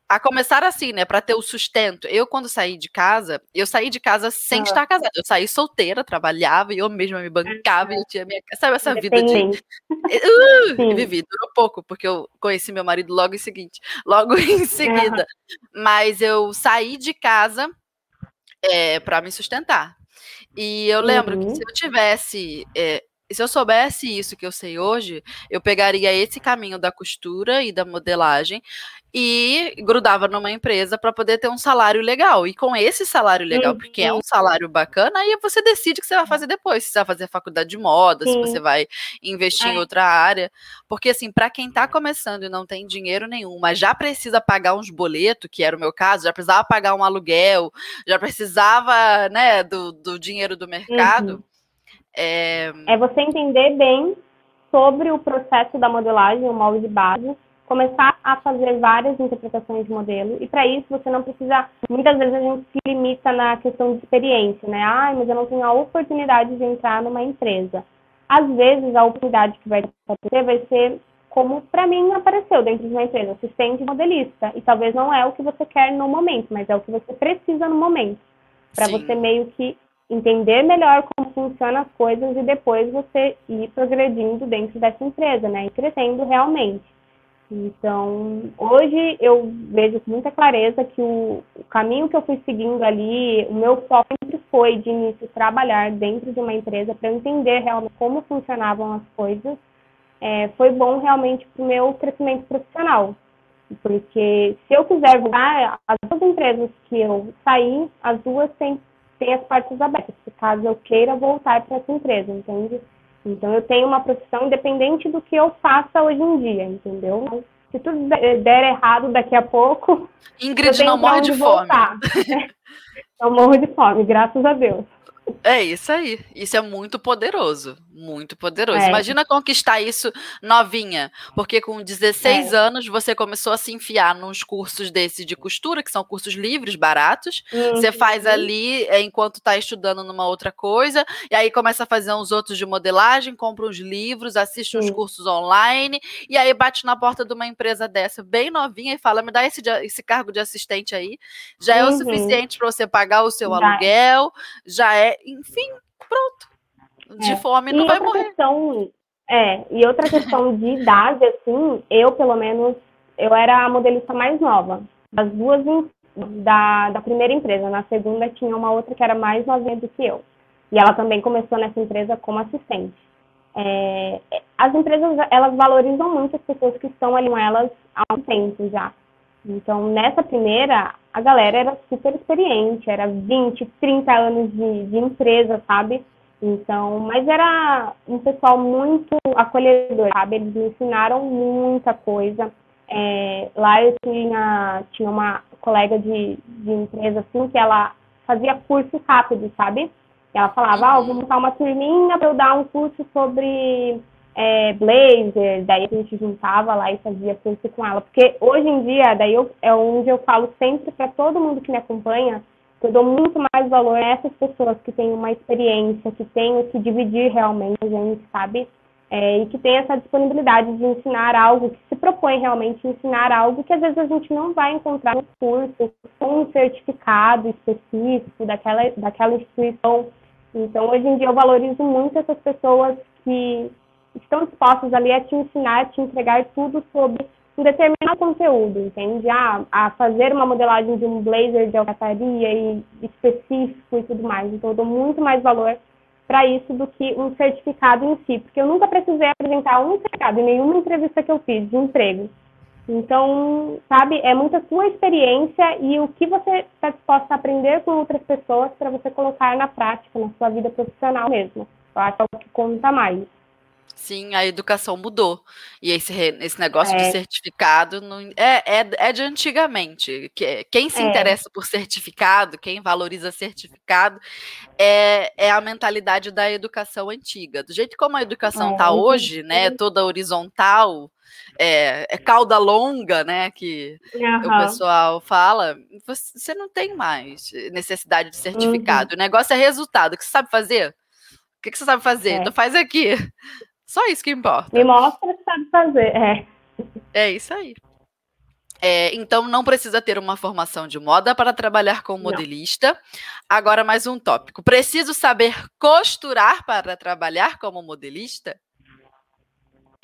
Speaker 1: a começar assim, né, para ter o sustento. Eu quando saí de casa, eu saí de casa sem ah. estar casada. Eu saí solteira, trabalhava e eu mesma me bancava, e eu tinha minha, sabe essa vida de uh, vivi, durou pouco, porque eu conheci meu marido logo em seguinte, logo em seguida. Mas eu saí de casa é, para me sustentar. E eu lembro uhum. que se eu tivesse é, e se eu soubesse isso que eu sei hoje, eu pegaria esse caminho da costura e da modelagem e grudava numa empresa para poder ter um salário legal. E com esse salário legal, uhum. porque é um salário bacana, aí você decide o que você vai fazer depois. Se você vai fazer faculdade de moda, se você vai investir é. em outra área. Porque, assim, para quem está começando e não tem dinheiro nenhum, mas já precisa pagar uns boletos, que era o meu caso, já precisava pagar um aluguel, já precisava, né, do, do dinheiro do mercado. Uhum
Speaker 2: é... é você entender bem sobre o processo da modelagem, o molde base, começar a fazer várias interpretações de modelo. E para isso você não precisa. Muitas vezes a gente se limita na questão de experiência, né? Ah, mas eu não tenho a oportunidade de entrar numa empresa. Às vezes a oportunidade que vai aparecer vai ser como para mim apareceu dentro de uma empresa, assistente modelista. E talvez não é o que você quer no momento, mas é o que você precisa no momento. Para você meio que entender melhor como funcionam as coisas e depois você ir progredindo dentro dessa empresa, né? E crescendo realmente. Então, hoje eu vejo com muita clareza que o, o, caminho que eu fui seguindo ali, o meu foco sempre foi de início trabalhar dentro de uma empresa para entender realmente como funcionavam as coisas. É, foi bom realmente para o meu crescimento profissional. Porque se eu quiser voltar, as duas empresas que eu saí, as duas têm tem as portas abertas, caso eu queira voltar para essa empresa, entende? Então eu tenho uma profissão independente do que eu faça hoje em dia, entendeu? Se tudo der errado daqui a pouco.
Speaker 1: Ingrid não morre de fome.
Speaker 2: não morro de fome, graças a Deus.
Speaker 1: É isso aí. Isso é muito poderoso. Muito poderoso. É. Imagina conquistar isso novinha. Porque com 16 é. anos você começou a se enfiar nos cursos desses de costura, que são cursos livres, baratos. Uhum. Você faz ali é, enquanto está estudando numa outra coisa. E aí começa a fazer uns outros de modelagem, compra uns livros, assiste uns cursos online. E aí bate na porta de uma empresa dessa, bem novinha, e fala: me dá esse, esse cargo de assistente aí. Já é o uhum. suficiente para você pagar o seu aluguel. Já é enfim, pronto. De é. fome não e vai morrer.
Speaker 2: Questão, é, e outra questão de idade, assim, eu, pelo menos, eu era a modelista mais nova. Das duas, da, da primeira empresa. Na segunda tinha uma outra que era mais novinha do que eu. E ela também começou nessa empresa como assistente. É, as empresas, elas valorizam muito as pessoas que estão ali com elas há um tempo já. Então, nessa primeira, a galera era super experiente, era 20, 30 anos de, de empresa, sabe? Então, mas era um pessoal muito acolhedor, sabe? Eles me ensinaram muita coisa. É, lá eu tinha, tinha uma colega de, de empresa, assim, que ela fazia curso rápido, sabe? Ela falava, ah, eu vou montar uma turminha para eu dar um curso sobre é, blazer, daí a gente juntava lá e fazia curso com ela. Porque hoje em dia, daí eu, é onde eu falo sempre para todo mundo que me acompanha, que eu dou muito mais valor a essas pessoas que têm uma experiência, que têm o que dividir realmente, a gente sabe, é, e que tem essa disponibilidade de ensinar algo, que se propõe realmente ensinar algo que às vezes a gente não vai encontrar no curso, com um certificado específico daquela, daquela instituição. Então, hoje em dia, eu valorizo muito essas pessoas que estão dispostos ali a te ensinar, a te entregar tudo sobre um determinado conteúdo, entende? Ah, a fazer uma modelagem de um blazer de alcataria e específico e tudo mais. Então, eu dou muito mais valor para isso do que um certificado em si, porque eu nunca precisei apresentar um certificado em nenhuma entrevista que eu fiz de emprego. Então, sabe, é muito a sua experiência e o que você está disposto a aprender com outras pessoas para você colocar na prática, na sua vida profissional mesmo. Eu acho que é o que conta mais.
Speaker 1: Sim, a educação mudou. E esse, esse negócio é. de certificado não, é, é, é de antigamente. Quem se é. interessa por certificado, quem valoriza certificado, é, é a mentalidade da educação antiga. Do jeito como a educação está é, hoje, né? Toda horizontal, é, é cauda longa, né? Que uhum. o pessoal fala, você não tem mais necessidade de uhum. certificado. Uhum. O negócio é resultado. O que você sabe fazer? O que, você sabe fazer? Então faz aqui. Só isso que importa.
Speaker 2: Me mostra que sabe fazer, é.
Speaker 1: É isso aí. É, então, não precisa ter uma formação de moda para trabalhar com modelista. Não. Agora, mais um tópico. Preciso saber costurar para trabalhar como modelista?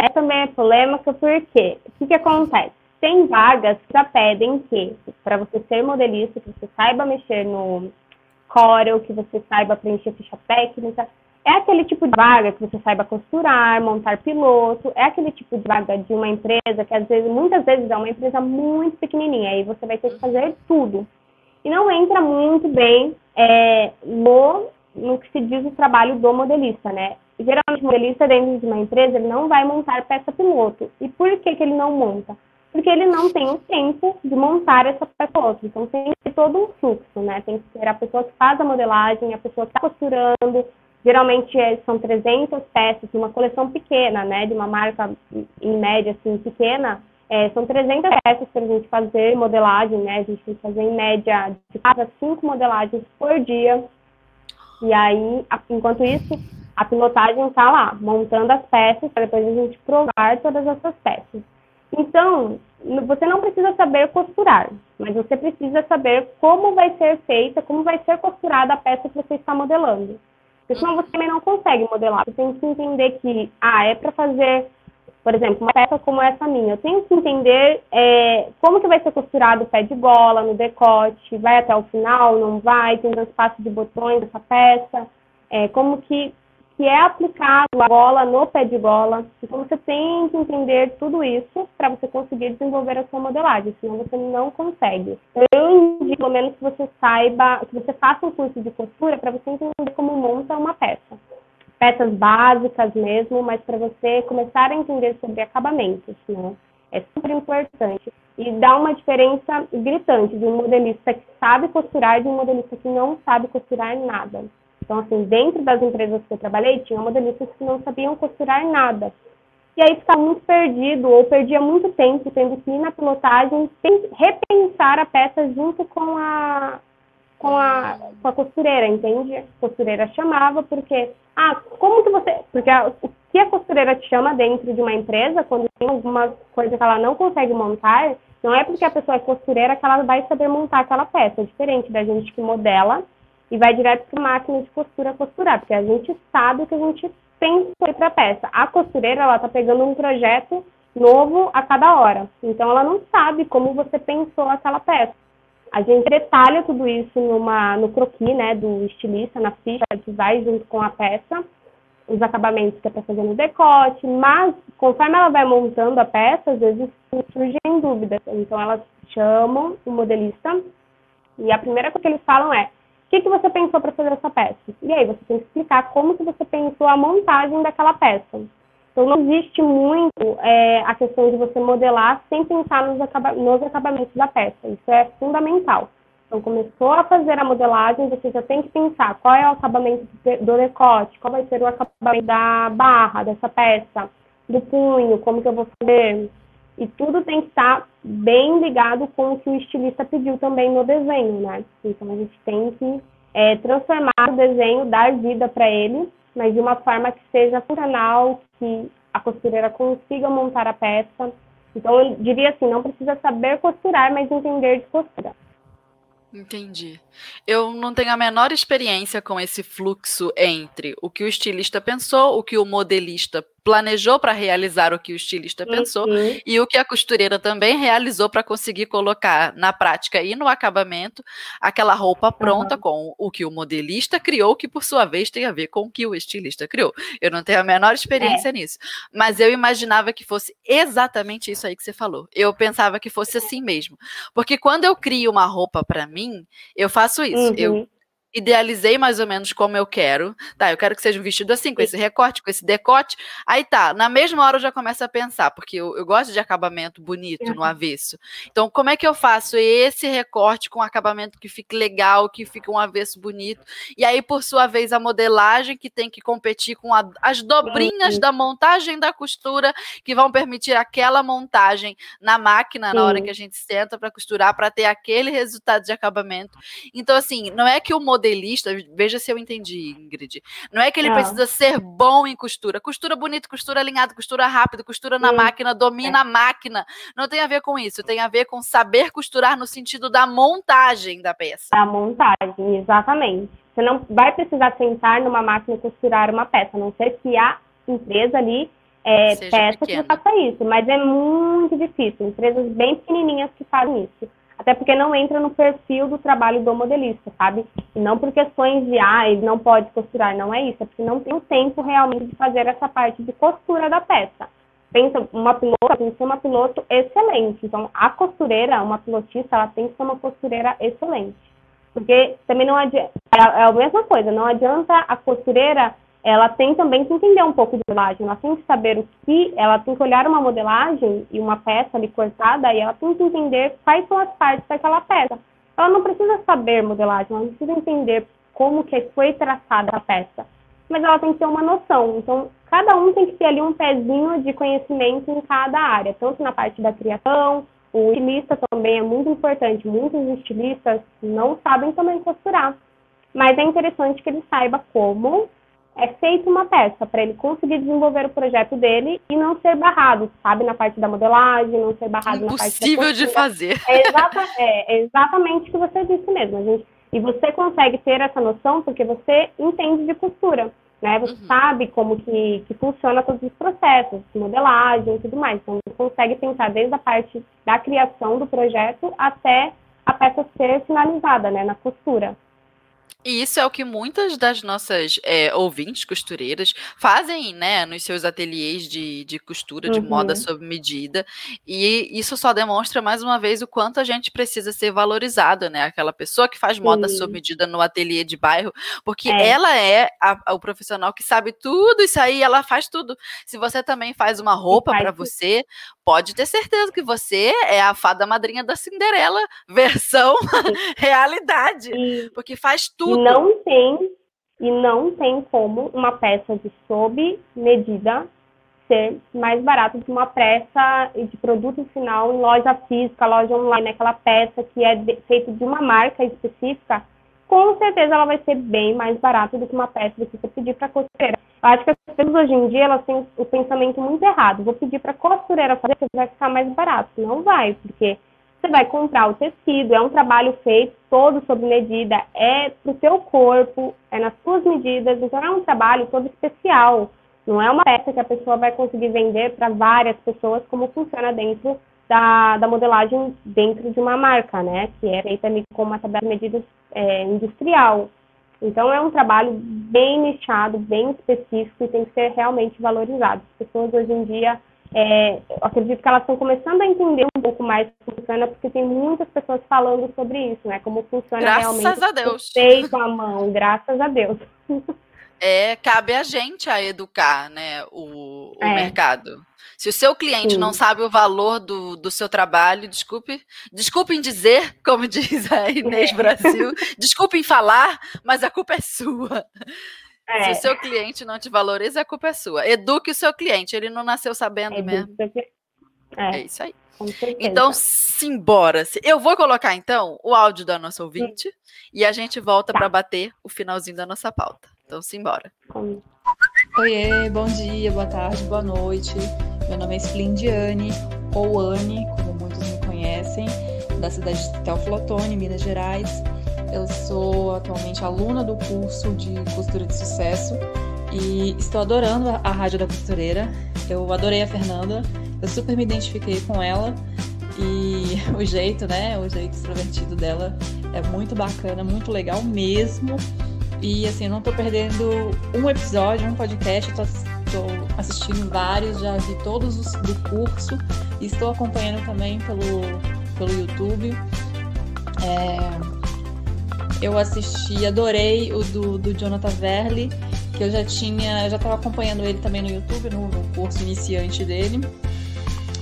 Speaker 2: É também é polêmica porque o que, que acontece? Tem vagas que já pedem que, para você ser modelista, que você saiba mexer no Corel, que você saiba preencher ficha técnica, é aquele tipo de vaga que você saiba costurar, montar piloto, é aquele tipo de vaga de uma empresa que às vezes, muitas vezes é uma empresa muito pequenininha, aí você vai ter que fazer tudo. E não entra muito bem é, no, no que se diz o trabalho do modelista, né? Geralmente, o modelista dentro de uma empresa, ele não vai montar peça piloto. E por que, que ele não monta? Porque ele não tem o tempo de montar essa peça piloto. Então, tem que ter todo um fluxo, né? Tem que ter a pessoa que faz a modelagem, a pessoa que está costurando, Geralmente é, são 300 peças, uma coleção pequena, né, de uma marca em média assim pequena, é, são 300 peças para a gente fazer modelagem, né? A gente tem que fazer em média de 4 a 5 modelagens por dia. E aí, enquanto isso, a pilotagem está lá, montando as peças para depois a gente provar todas essas peças. Então, você não precisa saber costurar, mas você precisa saber como vai ser feita, como vai ser costurada a peça que você está modelando. Porque senão você também não consegue modelar. Você tem que entender que, ah, é para fazer, por exemplo, uma peça como essa minha. Eu tenho que entender é, como que vai ser costurado o pé de gola, no decote, vai até o final, não vai, tem espaço de botões nessa peça, é, como que que é aplicado a gola no pé de gola. Então você tem que entender tudo isso para você conseguir desenvolver a sua modelagem, senão você não consegue. Eu indico pelo menos que você saiba, que você faça um curso de costura para você entender como monta uma peça. Peças básicas mesmo, mas para você começar a entender sobre acabamentos, né? É super importante. E dá uma diferença gritante de um modelista que sabe costurar e de um modelista que não sabe costurar nada. Então, assim, dentro das empresas que eu trabalhei, tinha modelistas que não sabiam costurar nada. E aí ficava muito perdido, ou perdia muito tempo, tendo que ir na pilotagem, repensar a peça junto com a, com a, com a costureira, entende? A costureira chamava, porque, ah, como que você. Porque a, o que a costureira te chama dentro de uma empresa, quando tem alguma coisa que ela não consegue montar, não é porque a pessoa é costureira que ela vai saber montar aquela peça. É diferente da gente que modela e vai direto para máquina de costura costurar, porque a gente sabe o que a gente pensou para a peça. A costureira, ela está pegando um projeto novo a cada hora, então ela não sabe como você pensou aquela peça. A gente detalha tudo isso numa, no croquis, né, do estilista, na ficha, que vai junto com a peça, os acabamentos que é para fazer no decote, mas conforme ela vai montando a peça, às vezes surgem dúvidas. Então elas chamam o modelista e a primeira coisa que eles falam é o que, que você pensou para fazer essa peça? E aí você tem que explicar como que você pensou a montagem daquela peça. Então não existe muito é, a questão de você modelar sem pensar nos, acaba nos acabamentos da peça. Isso é fundamental. Então começou a fazer a modelagem, você já tem que pensar qual é o acabamento do decote, qual vai ser o acabamento da barra dessa peça, do punho, como que eu vou fazer, e tudo tem que estar bem ligado com o que o estilista pediu também no desenho, né? Então a gente tem que é, transformar o desenho, dar vida para ele, mas de uma forma que seja funcional, que a costureira consiga montar a peça. Então eu diria assim, não precisa saber costurar, mas entender de costura.
Speaker 1: Entendi. Eu não tenho a menor experiência com esse fluxo entre o que o estilista pensou, o que o modelista planejou para realizar o que o estilista uhum. pensou e o que a costureira também realizou para conseguir colocar na prática e no acabamento aquela roupa pronta uhum. com o que o modelista criou, que por sua vez tem a ver com o que o estilista criou. Eu não tenho a menor experiência é. nisso, mas eu imaginava que fosse exatamente isso aí que você falou. Eu pensava que fosse assim mesmo, porque quando eu crio uma roupa para mim, eu faço isso. Uhum. Eu idealizei mais ou menos como eu quero. Tá, eu quero que seja um vestido assim, com esse recorte, com esse decote. Aí tá, na mesma hora eu já começo a pensar, porque eu, eu gosto de acabamento bonito uhum. no avesso. Então, como é que eu faço esse recorte com acabamento que fique legal, que fique um avesso bonito? E aí, por sua vez, a modelagem que tem que competir com a, as dobrinhas uhum. da montagem da costura que vão permitir aquela montagem na máquina na hora que a gente senta para costurar, para ter aquele resultado de acabamento. Então, assim, não é que o modelo modelista, veja se eu entendi, Ingrid. Não é que ele ah. precisa ser bom em costura. Costura bonito, costura alinhado, costura rápido, costura na máquina, domina é. a máquina. Não tem a ver com isso, tem a ver com saber costurar no sentido da montagem da peça.
Speaker 2: A montagem, exatamente. Você não vai precisar sentar numa máquina e costurar uma peça, a não ser que a empresa ali é, peça pequena. que faça isso, mas é muito difícil. Empresas bem pequenininhas que fazem isso. Até porque não entra no perfil do trabalho do modelista, sabe? E não por questões de, ah, ele não pode costurar, não é isso. É porque não tem o tempo realmente de fazer essa parte de costura da peça. Pensa, uma pilota tem que ser uma piloto excelente. Então, a costureira, uma pilotista, ela tem que ser uma costureira excelente. Porque também não adianta, é, é a mesma coisa, não adianta a costureira ela tem também que entender um pouco de modelagem, ela tem que saber o que, ela tem que olhar uma modelagem e uma peça ali cortada e ela tem que entender quais são as partes daquela peça. Ela não precisa saber modelagem, ela não precisa entender como que foi traçada a peça, mas ela tem que ter uma noção. Então, cada um tem que ter ali um pezinho de conhecimento em cada área, tanto na parte da criação, o estilista também é muito importante. Muitos estilistas não sabem também costurar, mas é interessante que ele saiba como é feita uma peça para ele conseguir desenvolver o projeto dele e não ser barrado, sabe, na parte da modelagem, não ser barrado
Speaker 1: Impossível
Speaker 2: na parte da
Speaker 1: Impossível de fazer.
Speaker 2: É, exata, é, exatamente o que você disse mesmo, gente. E você consegue ter essa noção porque você entende de costura, né? Você uhum. sabe como que, que funciona todos os processos, modelagem e tudo mais. Então, você consegue pensar desde a parte da criação do projeto até a peça ser finalizada, né, na costura.
Speaker 1: E isso é o que muitas das nossas é, ouvintes costureiras fazem, né, nos seus ateliês de, de costura, de uhum. moda sob medida. E isso só demonstra mais uma vez o quanto a gente precisa ser valorizado, né? Aquela pessoa que faz Sim. moda sob medida no ateliê de bairro, porque é. ela é a, a, o profissional que sabe tudo isso aí, ela faz tudo. Se você também faz uma roupa para você, pode ter certeza que você é a fada madrinha da Cinderela, versão realidade, e, porque faz tudo.
Speaker 2: Não tem e não tem como uma peça de sob medida ser mais barata que uma peça de produto final em loja física, loja online, aquela peça que é feita de uma marca específica, com certeza ela vai ser bem mais barata do que uma peça que você pedir para costureira. Eu acho que as pessoas hoje em dia elas têm o pensamento muito errado. Vou pedir para costureira fazer, porque vai ficar mais barato. Não vai, porque você vai comprar o tecido, é um trabalho feito todo sob medida, é para o seu corpo, é nas suas medidas, então é um trabalho todo especial. Não é uma peça que a pessoa vai conseguir vender para várias pessoas, como funciona dentro da, da modelagem dentro de uma marca, né? Que é feita com uma tabela de medidas é, industrial. Então é um trabalho bem nichado, bem específico e tem que ser realmente valorizado. As pessoas hoje em dia, é, acredito que elas estão começando a entender um pouco mais como funciona, porque tem muitas pessoas falando sobre isso, né? Como funciona
Speaker 1: graças
Speaker 2: realmente.
Speaker 1: Graças a Deus.
Speaker 2: Feito à mão, graças a Deus.
Speaker 1: É, cabe a gente a educar, né, o, o é. mercado. Se o seu cliente Sim. não sabe o valor do, do seu trabalho, desculpe, desculpem dizer, como diz a Inês é. Brasil, desculpem falar, mas a culpa é sua. É. Se o seu cliente não te valoriza, a culpa é sua. Eduque o seu cliente, ele não nasceu sabendo Eduque. mesmo. É. é isso aí. Então, simbora. Eu vou colocar, então, o áudio da nossa ouvinte Sim. e a gente volta tá. para bater o finalzinho da nossa pauta. Então, simbora.
Speaker 4: Oiê, bom dia, boa tarde, boa noite. Meu nome é Splindiane, ou Anne, como muitos me conhecem, da cidade de Teoflotone, Minas Gerais. Eu sou atualmente aluna do curso de costura de sucesso e estou adorando a Rádio da Costureira. Eu adorei a Fernanda, eu super me identifiquei com ela e o jeito, né, o jeito extrovertido dela é muito bacana, muito legal mesmo. E assim, eu não tô perdendo um episódio, um podcast, tô, tô assistindo vários, já vi todos os do curso e estou acompanhando também pelo, pelo YouTube. É, eu assisti, adorei o do, do Jonathan Verli, que eu já tinha, eu já estava acompanhando ele também no YouTube, no, no curso iniciante dele.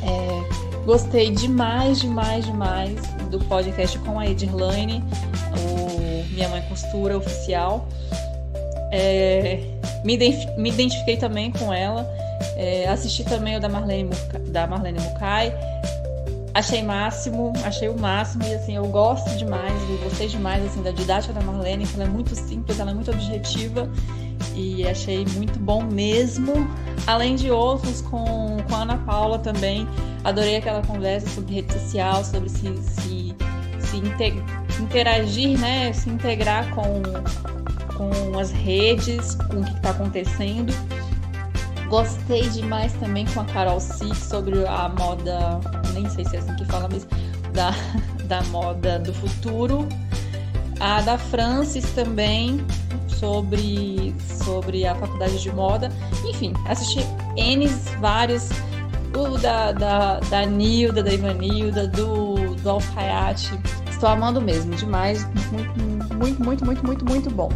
Speaker 4: É, gostei demais, demais, demais do podcast com a Edirlane, o minha Mãe Costura Oficial. É, me, me, identifiquei também com ela. É, assisti também o da Marlene, da Marlene Mukai. Achei máximo, achei o máximo e assim, eu gosto demais, gostei demais assim da didática da Marlene, que ela é muito simples, ela é muito objetiva e achei muito bom mesmo. Além de outros com, com a Ana Paula também, adorei aquela conversa sobre rede social, sobre se, se, se interagir, né, se integrar com, com as redes, com o que está acontecendo. Gostei demais também com a Carol Sick sobre a moda, nem sei se é assim que fala, mas da, da moda do futuro. A da Francis também, sobre, sobre a faculdade de moda. Enfim, assisti N vários. O da, da, da Nilda, da Ivanilda, do, do Alfaiate. Estou amando mesmo, demais. Muito, muito, muito, muito, muito, muito bom.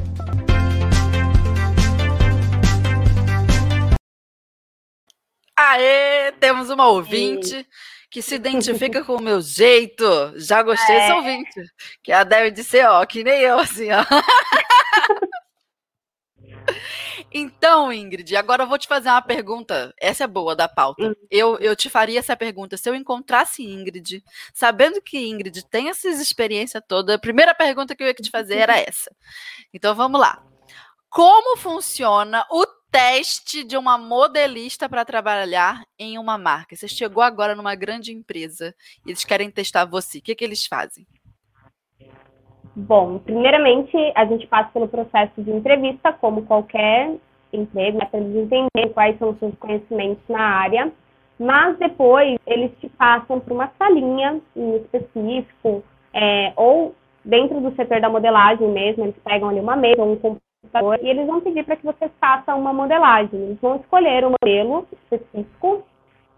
Speaker 1: Aê, temos uma ouvinte que se identifica com o meu jeito. Já gostei é. desse ouvinte. Que ela deve de ser, ó, que nem eu, assim, ó. Então, Ingrid, agora eu vou te fazer uma pergunta. Essa é boa da pauta. Hum. Eu, eu te faria essa pergunta. Se eu encontrasse Ingrid, sabendo que Ingrid tem essas experiências todas, a primeira pergunta que eu ia te fazer era essa. Então vamos lá. Como funciona o teste de uma modelista para trabalhar em uma marca? Você chegou agora numa grande empresa e eles querem testar você. O que, que eles fazem?
Speaker 2: Bom, primeiramente, a gente passa pelo processo de entrevista, como qualquer emprego, né, para eles entenderem quais são os seus conhecimentos na área, mas depois eles te passam para uma salinha em específico, é, ou dentro do setor da modelagem mesmo, eles pegam ali uma mesa um computador e eles vão pedir para que você faça uma modelagem. Eles vão escolher um modelo específico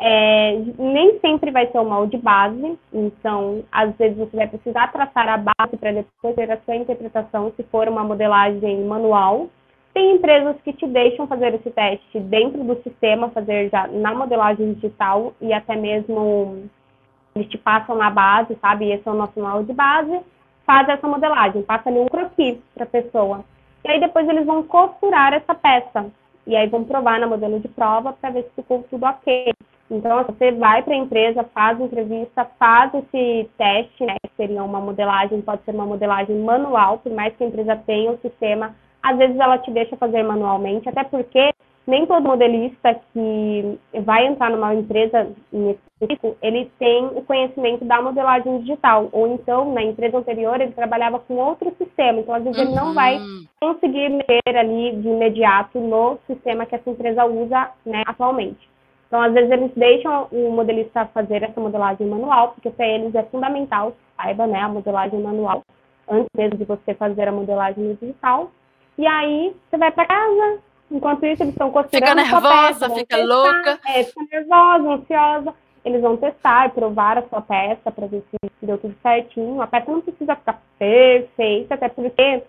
Speaker 2: é, nem sempre vai ser o molde base, então às vezes você vai precisar traçar a base para depois ter a sua interpretação se for uma modelagem manual. Tem empresas que te deixam fazer esse teste dentro do sistema, fazer já na modelagem digital e até mesmo eles te passam na base, sabe? Esse é o nosso molde base, faz essa modelagem, passa ali um croquis para a pessoa. E aí depois eles vão costurar essa peça. E aí vão provar na modelo de prova para ver se ficou tudo ok. Então, você vai para a empresa, faz entrevista, faz esse teste, né, que seria uma modelagem, pode ser uma modelagem manual, por mais que a empresa tenha o sistema, às vezes ela te deixa fazer manualmente, até porque nem todo modelista que vai entrar numa empresa em específico, ele tem o conhecimento da modelagem digital, ou então, na empresa anterior, ele trabalhava com outro sistema, então às vezes uhum. ele não vai uhum. conseguir mexer ali de imediato no sistema que essa empresa usa né, atualmente. Então, às vezes, eles deixam o modelista fazer essa modelagem manual, porque para eles é fundamental, saiba, né, a modelagem manual, antes mesmo de você fazer a modelagem digital. E aí, você vai para casa, enquanto isso, eles estão costurando
Speaker 1: Fica nervosa,
Speaker 2: peça,
Speaker 1: fica testar, louca.
Speaker 2: É, fica nervosa, ansiosa. Eles vão testar e provar a sua peça para ver se deu tudo certinho. A peça não precisa ficar perfeita, até porque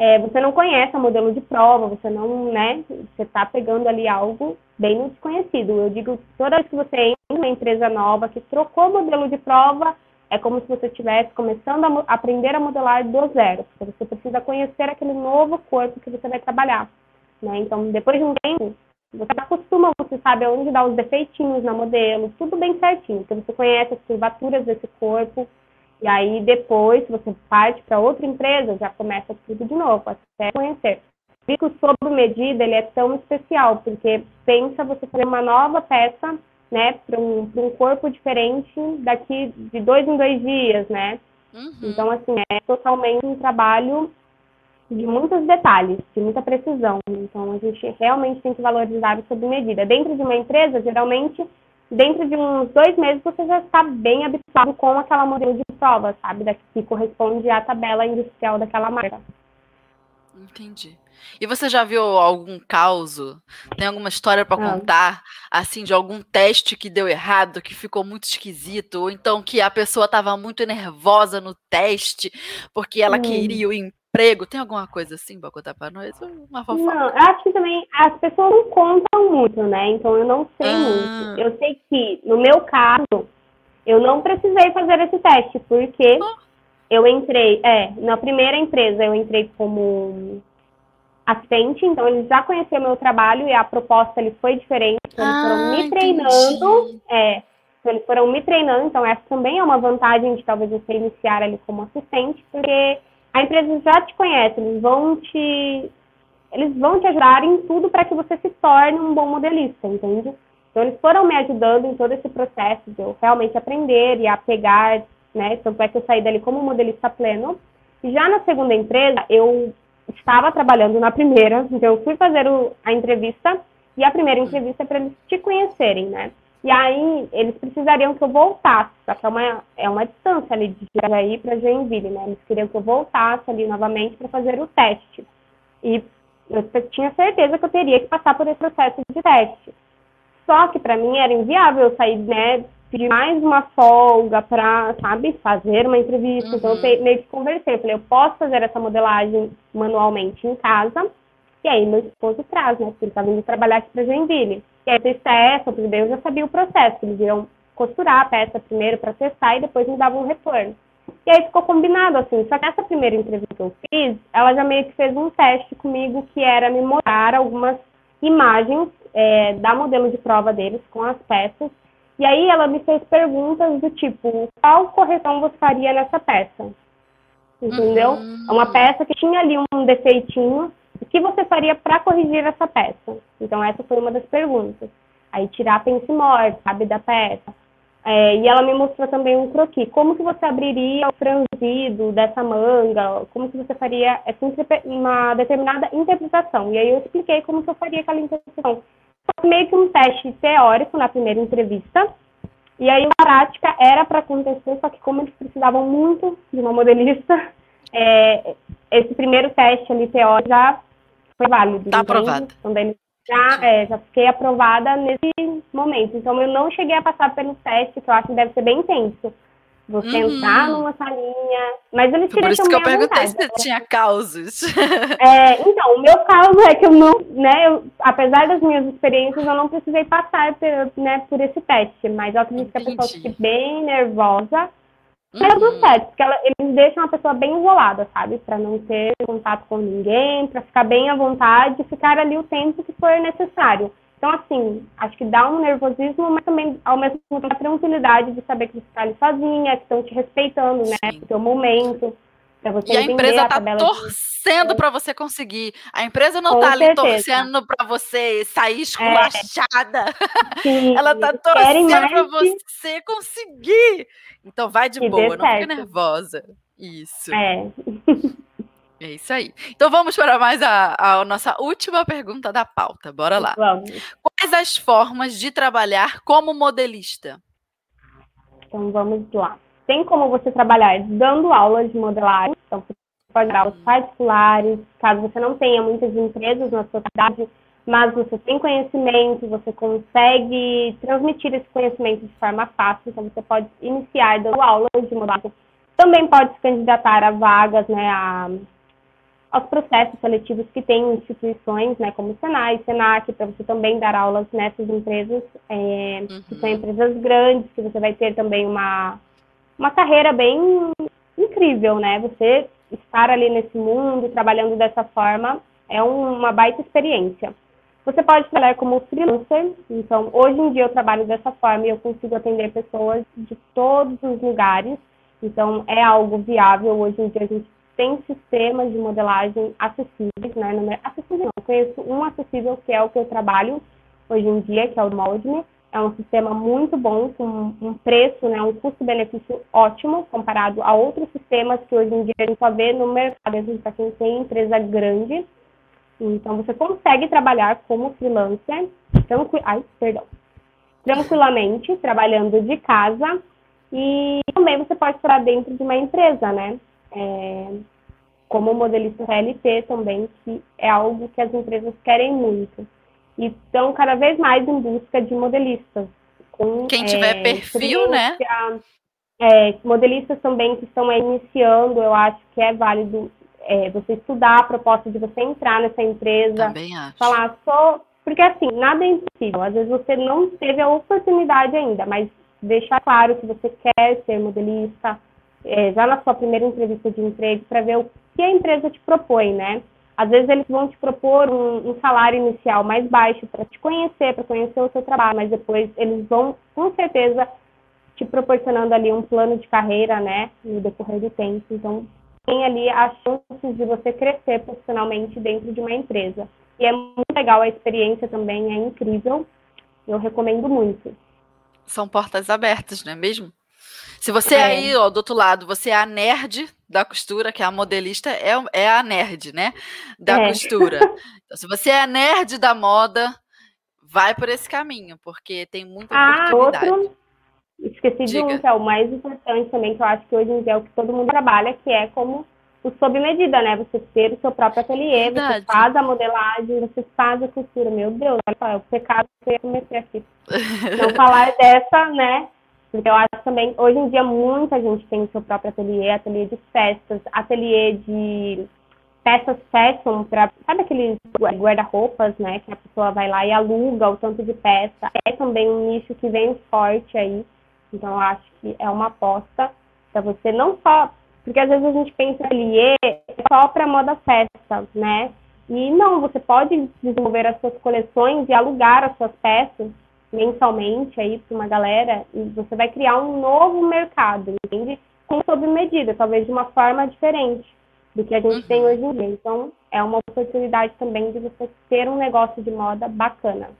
Speaker 2: é, você não conhece o modelo de prova, você não, né, você está pegando ali algo bem desconhecido. Eu digo que toda vez que você entra em uma empresa nova que trocou o modelo de prova, é como se você estivesse começando a aprender a modelar do zero, porque você precisa conhecer aquele novo corpo que você vai trabalhar. Né? Então, depois de um tempo, você acostuma, você sabe onde dar os defeitinhos na modelo, tudo bem certinho, porque você conhece as curvaturas desse corpo, e aí depois, se você parte para outra empresa, já começa tudo de novo, até conhecer. O sob medida, ele é tão especial, porque pensa você fazer uma nova peça, né, para um, um corpo diferente daqui de dois em dois dias, né? Uhum. Então, assim, é totalmente um trabalho de muitos detalhes, de muita precisão. Então, a gente realmente tem que valorizar o sob medida. Dentro de uma empresa, geralmente, dentro de uns dois meses você já está bem habituado com aquela modelo de prova, sabe? Da, que corresponde à tabela industrial daquela marca.
Speaker 1: Entendi. E você já viu algum caso? Tem alguma história para ah. contar, assim, de algum teste que deu errado, que ficou muito esquisito, ou então que a pessoa estava muito nervosa no teste porque ela hum. queria o emprego? Tem alguma coisa assim para contar para nós? Uma fofoca?
Speaker 2: Não, eu acho que também as pessoas não contam muito, né? Então eu não sei ah. muito. Eu sei que, no meu caso, eu não precisei fazer esse teste, porque oh. eu entrei, é, na primeira empresa eu entrei como assistente, então eles já conheciam meu trabalho e a proposta ele foi diferente. Eles ah, foram me treinando, é, Então, eles foram me treinando, então essa também é uma vantagem de talvez você iniciar ali como assistente, porque a empresa já te conhece, eles vão te eles vão te ajudar em tudo para que você se torne um bom modelista, entende? Então eles foram me ajudando em todo esse processo de eu realmente aprender e a pegar, né? Tanto é que eu saí dali como modelista pleno. E já na segunda empresa, eu estava trabalhando na primeira, então eu fui fazer o, a entrevista e a primeira entrevista é para eles te conhecerem, né? E aí eles precisariam que eu voltasse, só que é uma, é uma distância ali de Jaraí para Joinville, né? Eles queriam que eu voltasse ali novamente para fazer o teste. E eu tinha certeza que eu teria que passar por esse processo de teste. Só que para mim era inviável eu sair, né, pedir mais uma folga para, sabe, fazer uma entrevista. Uhum. Então eu uhum. meio que conversei, eu falei, eu posso fazer essa modelagem manualmente em casa. E aí meu esposo traz, né, porque ele tá vindo trabalhar aqui para Joinville. E aí eu fiz teste, porque daí eu já sabia o processo, eles iam costurar a peça primeiro para testar e depois me davam um retorno. E aí ficou combinado, assim. Só que essa primeira entrevista que eu fiz, ela já meio que fez um teste comigo, que era me mostrar algumas imagens é, da modelo de prova deles com as peças. E aí ela me fez perguntas do tipo, qual correção você faria nessa peça? Entendeu? Uhum. É uma peça que tinha ali um defeitinho. O que você faria para corrigir essa peça? Então essa foi uma das perguntas. Aí tirar a pence morte, sabe, da peça. É, e ela me mostrou também um croquis. Como que você abriria o franzido dessa manga? Como que você faria essa, uma determinada interpretação? E aí eu expliquei como que eu faria aquela interpretação. Foi meio que um teste teórico na primeira entrevista. E aí a prática era para acontecer, só que como eles precisavam muito de uma modelista, é, esse primeiro teste ali teórico já foi válido.
Speaker 1: Está aprovado.
Speaker 2: Então, daí, já, é, já fiquei aprovada nesse momento. Então, eu não cheguei a passar pelo teste, que eu acho que deve ser bem intenso. Você uhum. entrar numa salinha. Mas eles
Speaker 1: Por isso que eu perguntei se você tinha causos.
Speaker 2: É, então, o meu caso é que eu não, né, eu, apesar das minhas experiências, eu não precisei passar por, né, por esse teste. Mas eu acredito Entendi. que a pessoa fique bem nervosa Uhum. Mas tudo certo, porque ela, eles deixam a pessoa bem isolada, sabe? Para não ter contato com ninguém, para ficar bem à vontade e ficar ali o tempo que for necessário. Então, assim, acho que dá um nervosismo, mas também, ao mesmo tempo, a tranquilidade de saber que você está ali sozinha, que estão te respeitando, né? Sim. O teu momento.
Speaker 1: E a empresa está torcendo de... para você conseguir. A empresa não está ali torcendo para você sair esculachada. É. Ela está torcendo para você conseguir. Então vai de boa, não fica nervosa. Isso.
Speaker 2: É.
Speaker 1: É isso aí. Então vamos para mais a, a nossa última pergunta da pauta. Bora lá.
Speaker 2: Vamos.
Speaker 1: Quais as formas de trabalhar como modelista?
Speaker 2: Então vamos lá tem como você trabalhar dando aulas de modelagem, então você pode dar aulas particulares, caso você não tenha muitas empresas na sua cidade, mas você tem conhecimento, você consegue transmitir esse conhecimento de forma fácil, então você pode iniciar dando aulas de modelagem. Também pode se candidatar a vagas, né, a, aos processos seletivos que tem instituições, né, como o Senai, Senac, para você também dar aulas nessas empresas, é, uhum. que são uhum. empresas grandes, que você vai ter também uma uma carreira bem incrível, né? Você estar ali nesse mundo, trabalhando dessa forma, é uma baita experiência. Você pode trabalhar como freelancer, então hoje em dia eu trabalho dessa forma e eu consigo atender pessoas de todos os lugares, então é algo viável. Hoje em dia a gente tem sistemas de modelagem acessíveis, né? Não é acessível não, eu conheço um acessível que é o que eu trabalho hoje em dia, que é o Moldme, é um sistema muito bom, com um preço, né, um custo-benefício ótimo comparado a outros sistemas que hoje em dia a gente só vê no mercado, para quem tem empresa grande. Então, você consegue trabalhar como freelancer, tranqui ai, perdão, tranquilamente, trabalhando de casa. E também você pode estar dentro de uma empresa, né? É, como modelista CLT também, que é algo que as empresas querem muito e estão cada vez mais em busca de modelistas.
Speaker 1: Com, Quem tiver é, perfil, né?
Speaker 2: É, modelistas também que estão iniciando, eu acho que é válido é, você estudar a proposta de você entrar nessa empresa.
Speaker 1: Também acho.
Speaker 2: Falar só. Porque assim, nada é impossível. Às vezes você não teve a oportunidade ainda, mas deixar claro que você quer ser modelista, é, já na sua primeira entrevista de emprego, para ver o que a empresa te propõe, né? Às vezes eles vão te propor um, um salário inicial mais baixo para te conhecer, para conhecer o seu trabalho, mas depois eles vão, com certeza, te proporcionando ali um plano de carreira, né, no decorrer do tempo. Então, tem ali as chances de você crescer profissionalmente dentro de uma empresa. E é muito legal, a experiência também é incrível. Eu recomendo muito.
Speaker 1: São portas abertas, não é mesmo? Se você é. aí, ó, do outro lado, você é a nerd da costura, que é a modelista, é, é a nerd, né? Da é. costura. Então, se você é a nerd da moda, vai por esse caminho, porque tem muita ah, oportunidade. Outro,
Speaker 2: esqueci Diga. de um, que é o mais importante também, que eu acho que hoje em dia é o que todo mundo trabalha, que é como o sob medida, né? Você ter o seu próprio ateliê, Verdade. você faz a modelagem, você faz a costura. Meu Deus, olha o pecado que eu ia cometer aqui. Não falar dessa, né? Porque eu acho também, hoje em dia, muita gente tem o seu próprio ateliê, ateliê de festas, ateliê de peças fashion para sabe aqueles guarda-roupas, né, que a pessoa vai lá e aluga o tanto de peça. É também um nicho que vem forte aí. Então eu acho que é uma aposta para você não só porque às vezes a gente pensa ateliê só para moda festa, né? E não, você pode desenvolver as suas coleções e alugar as suas peças mensalmente aí para uma galera e você vai criar um novo mercado, entende? Com sob medida, talvez de uma forma diferente do que a gente uhum. tem hoje em dia. Então, é uma oportunidade também de você ter um negócio de moda bacana.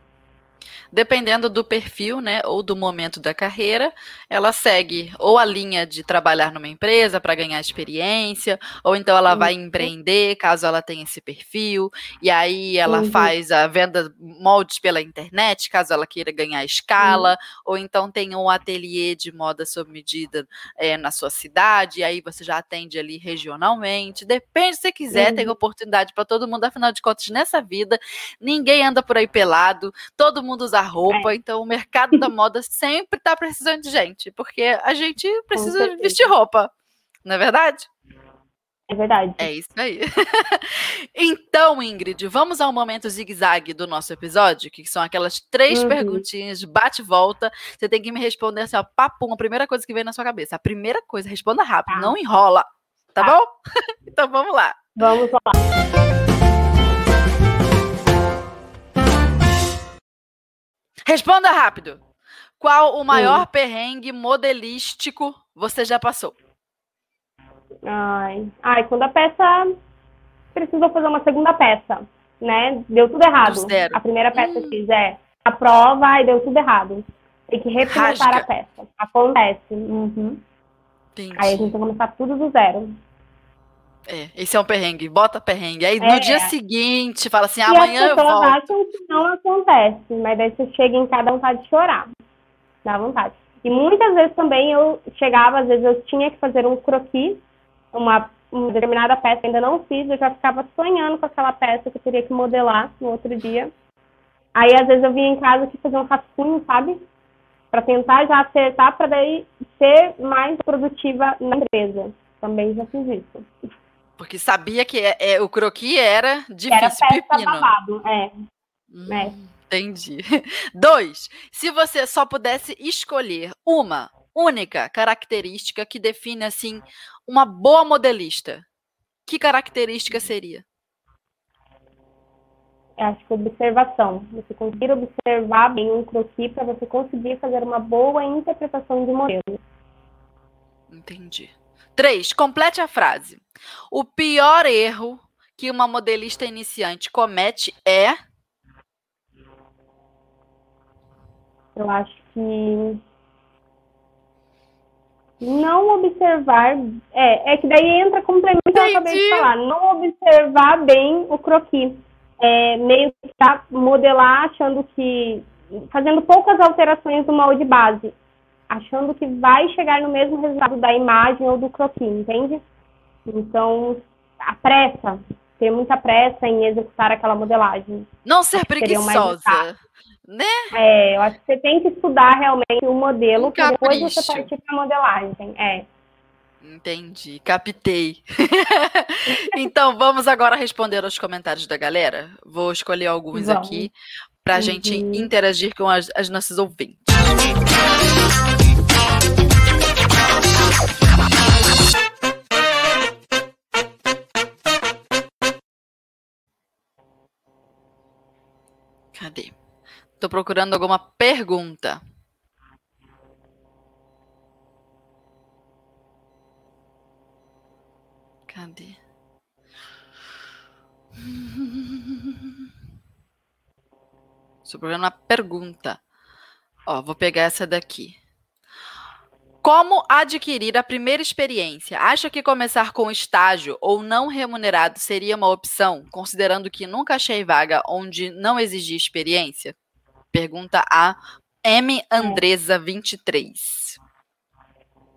Speaker 1: Dependendo do perfil, né, ou do momento da carreira, ela segue ou a linha de trabalhar numa empresa para ganhar experiência, ou então ela vai uhum. empreender, caso ela tenha esse perfil, e aí ela uhum. faz a venda moldes pela internet, caso ela queira ganhar escala, uhum. ou então tem um ateliê de moda sob medida é, na sua cidade, e aí você já atende ali regionalmente. Depende se você quiser, tem uhum. oportunidade para todo mundo, afinal de contas, nessa vida, ninguém anda por aí pelado, todo mundo usa roupa, é. então o mercado da moda sempre está precisando de gente, porque a gente precisa vestir roupa, não é verdade?
Speaker 2: É verdade.
Speaker 1: É isso aí. então, Ingrid, vamos ao momento zigue-zague do nosso episódio, que são aquelas três uhum. perguntinhas, bate-volta. Você tem que me responder assim, ó, papum, a primeira coisa que vem na sua cabeça. A primeira coisa, responda rápido, tá. não enrola. Tá, tá. bom? então vamos lá.
Speaker 2: Vamos lá.
Speaker 1: Responda rápido. Qual o maior perrengue modelístico você já passou?
Speaker 2: Ai, ai, quando a peça precisou fazer uma segunda peça, né? Deu tudo errado. A primeira peça hum. fiz é a prova e deu tudo errado. Tem que representar a peça. Acontece. Uhum. Aí a gente que começar tudo do zero.
Speaker 1: É, esse é um perrengue, bota perrengue. Aí no é. dia seguinte, fala assim, amanhã eu volto.
Speaker 2: acham que não acontece, mas daí você chega em cada vontade de chorar. Dá vontade. E muitas vezes também eu chegava, às vezes eu tinha que fazer um croquis, uma, uma determinada peça ainda não fiz, eu já ficava sonhando com aquela peça que eu teria que modelar no outro dia. Aí às vezes eu vinha em casa que fazer um rascunho, sabe? Para tentar já acertar, para daí ser mais produtiva na empresa. Também já fiz isso.
Speaker 1: Porque sabia que é, é, o croqui era difícil, era pepino.
Speaker 2: Babado, é.
Speaker 1: Hum, é. Entendi. Dois, se você só pudesse escolher uma única característica que define, assim, uma boa modelista, que característica seria?
Speaker 2: Eu acho que observação. Você conseguir observar bem um croquis para você conseguir fazer uma boa interpretação de modelo.
Speaker 1: Entendi. Três, complete a frase. O pior erro que uma modelista iniciante comete é.
Speaker 2: Eu acho que não observar. É, é que daí entra complemento que eu acabei de falar. Não observar bem o croquis. É, meio que tá modelar achando que. fazendo poucas alterações do molde base achando que vai chegar no mesmo resultado da imagem ou do croquis, entende? Então, a pressa, ter muita pressa em executar aquela modelagem.
Speaker 1: Não ser preguiçosa, né?
Speaker 2: É, eu acho que você tem que estudar realmente o modelo um depois você partir para a modelagem. É.
Speaker 1: Entendi, captei. então vamos agora responder aos comentários da galera. Vou escolher alguns vamos. aqui para a uhum. gente interagir com as, as nossas ouvintes. Cadê? Tô procurando alguma pergunta. Cadê? Estou procurando uma pergunta. Ó, vou pegar essa daqui. Como adquirir a primeira experiência? Acha que começar com estágio ou não remunerado seria uma opção, considerando que nunca achei vaga onde não exigia experiência? Pergunta a M. Andresa 23.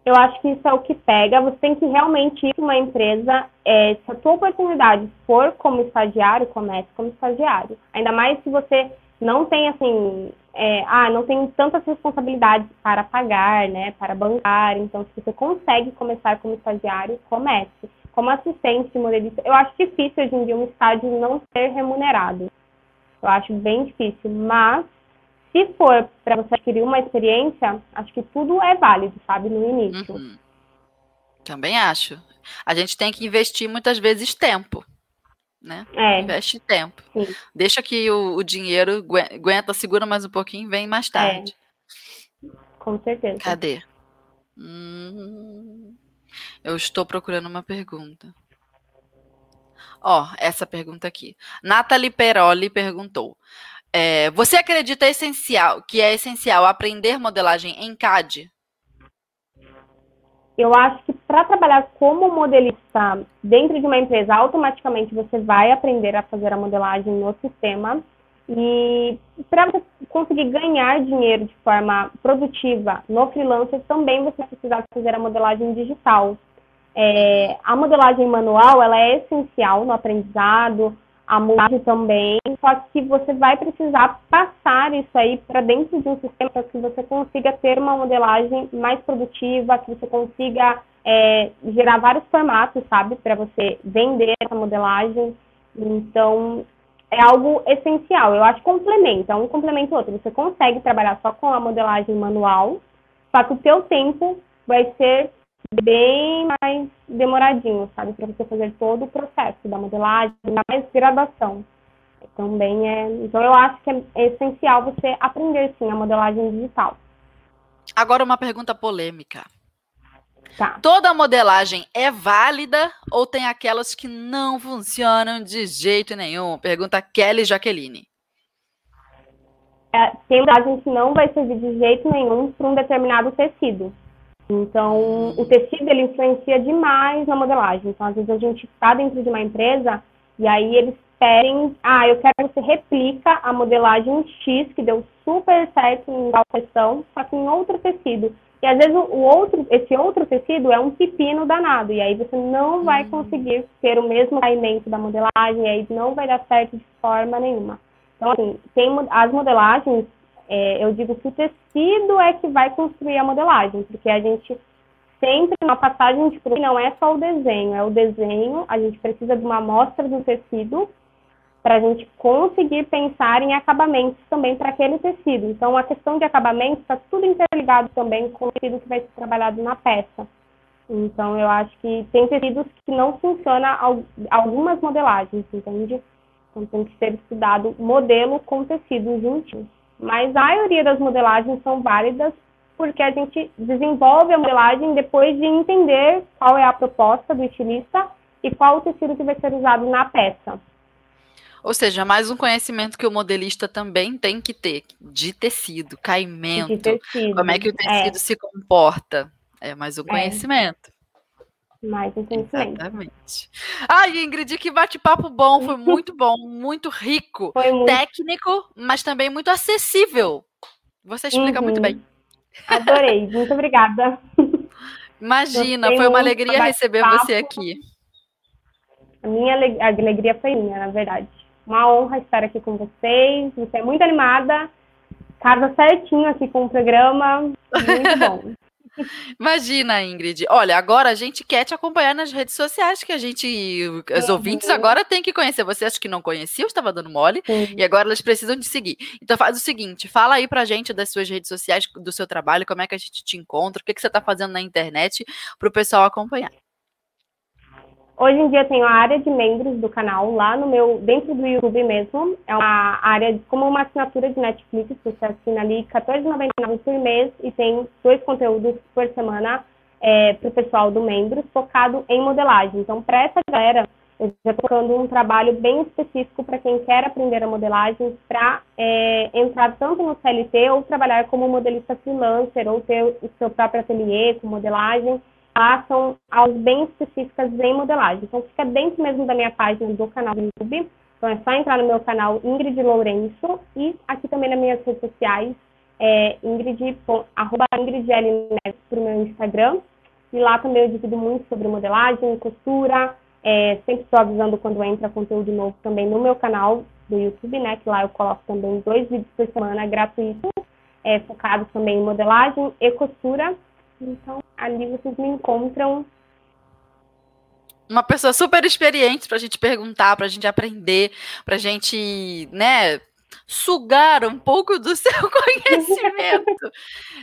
Speaker 2: Eu acho que isso é o que pega. Você tem que realmente ir para uma empresa. É, se a tua oportunidade for como estagiário, comece como estagiário. Ainda mais se você não tem assim, é, ah, não tem tantas responsabilidades para pagar, né, para bancar. Então, se você consegue começar como estagiário, comece. Como assistente de modelista, eu acho difícil hoje em dia um estágio não ser remunerado. Eu acho bem difícil, mas se for para você adquirir uma experiência, acho que tudo é válido, sabe, no início. Uhum.
Speaker 1: Também acho. A gente tem que investir muitas vezes tempo, né? É. Investe tempo. Sim. Deixa que o, o, dinheiro aguenta, segura mais um pouquinho, vem mais é. tarde.
Speaker 2: É. Com certeza.
Speaker 1: Cadê? Hum, eu estou procurando uma pergunta. Ó, oh, essa pergunta aqui. Nathalie Peroli perguntou: é, você acredita essencial que é essencial aprender modelagem em CAD?
Speaker 2: Eu acho que para trabalhar como modelista dentro de uma empresa, automaticamente você vai aprender a fazer a modelagem no sistema. E para você conseguir ganhar dinheiro de forma produtiva no freelancer, também você vai precisar fazer a modelagem digital. É, a modelagem manual ela é essencial no aprendizado, a modelagem também, só que você vai precisar passar isso aí para dentro de um sistema para que você consiga ter uma modelagem mais produtiva, que você consiga é, gerar vários formatos, sabe, para você vender essa modelagem. Então, é algo essencial. Eu acho que complementa, um complementa o outro. Você consegue trabalhar só com a modelagem manual, só que o teu tempo vai ser bem mais demoradinho, sabe? Para você fazer todo o processo da modelagem, mais graduação. Também é. Então eu acho que é essencial você aprender sim a modelagem digital.
Speaker 1: Agora uma pergunta polêmica.
Speaker 2: Tá.
Speaker 1: Toda modelagem é válida ou tem aquelas que não funcionam de jeito nenhum? Pergunta Kelly Jaqueline.
Speaker 2: É, tem modelagem que não vai servir de jeito nenhum para um determinado tecido. Então, o tecido ele influencia demais na modelagem. Então, às vezes a gente está dentro de uma empresa e aí eles pedem, ah, eu quero que você replica a modelagem X que deu super certo em tal questão, só que em outro tecido. E às vezes o outro, esse outro tecido é um pepino danado, e aí você não vai hum. conseguir ter o mesmo caimento da modelagem, e aí não vai dar certo de forma nenhuma. Então, assim, tem as modelagens é, eu digo que o tecido é que vai construir a modelagem, porque a gente sempre, na passagem de produto, não é só o desenho, é o desenho, a gente precisa de uma amostra do tecido para a gente conseguir pensar em acabamentos também para aquele tecido. Então, a questão de acabamento está tudo interligado também com o tecido que vai ser trabalhado na peça. Então, eu acho que tem tecidos que não funcionam algumas modelagens, entende? Então, tem que ser estudado modelo com tecido juntinho. Mas a maioria das modelagens são válidas porque a gente desenvolve a modelagem depois de entender qual é a proposta do estilista e qual o tecido que vai ser usado na peça.
Speaker 1: Ou seja, mais um conhecimento que o modelista também tem que ter de tecido, caimento, de tecido, como é que o tecido é. se comporta. É mais um é. conhecimento
Speaker 2: mais intensamente.
Speaker 1: Exatamente. Ai, Ingrid, que bate-papo bom, foi muito bom, muito rico, muito... técnico, mas também muito acessível. Você explica uhum. muito bem.
Speaker 2: Adorei, muito obrigada.
Speaker 1: Imagina, Gostei foi uma alegria receber você aqui.
Speaker 2: A minha alegria foi minha, na verdade. Uma honra estar aqui com vocês. Você é muito animada, casa certinho aqui com o programa. Muito bom.
Speaker 1: Imagina, Ingrid. Olha, agora a gente quer te acompanhar nas redes sociais, que a gente, os uhum. ouvintes agora têm que conhecer. Você acha que não conhecia, eu estava dando mole, uhum. e agora elas precisam te seguir. Então faz o seguinte, fala aí pra gente das suas redes sociais, do seu trabalho, como é que a gente te encontra, o que, que você está fazendo na internet, para o pessoal acompanhar.
Speaker 2: Hoje em dia tenho a área de membros do canal lá no meu, dentro do YouTube mesmo. É uma área como uma assinatura de Netflix, você assina ali R$14,99 por mês e tem dois conteúdos por semana é, para o pessoal do Membros, focado em modelagem. Então, para essa galera, eu já estou colocando um trabalho bem específico para quem quer aprender a modelagem, para é, entrar tanto no CLT ou trabalhar como modelista freelancer, ou ter o seu próprio ateliê com modelagem. São aulas bem específicas em modelagem. Então, fica dentro mesmo da minha página do canal do YouTube. Então, é só entrar no meu canal Ingrid Lourenço e aqui também nas minhas redes sociais, é, Ingrid, arroba Ingrid para o meu Instagram. E lá também eu divido muito sobre modelagem, costura, é, sempre estou avisando quando entra conteúdo novo também no meu canal do YouTube, né? Que lá eu coloco também dois vídeos por semana gratuitos, é, focados também em modelagem e costura. Então, ali vocês me encontram.
Speaker 1: Uma pessoa super experiente para a gente perguntar, para a gente aprender, para a gente, né, sugar um pouco do seu conhecimento.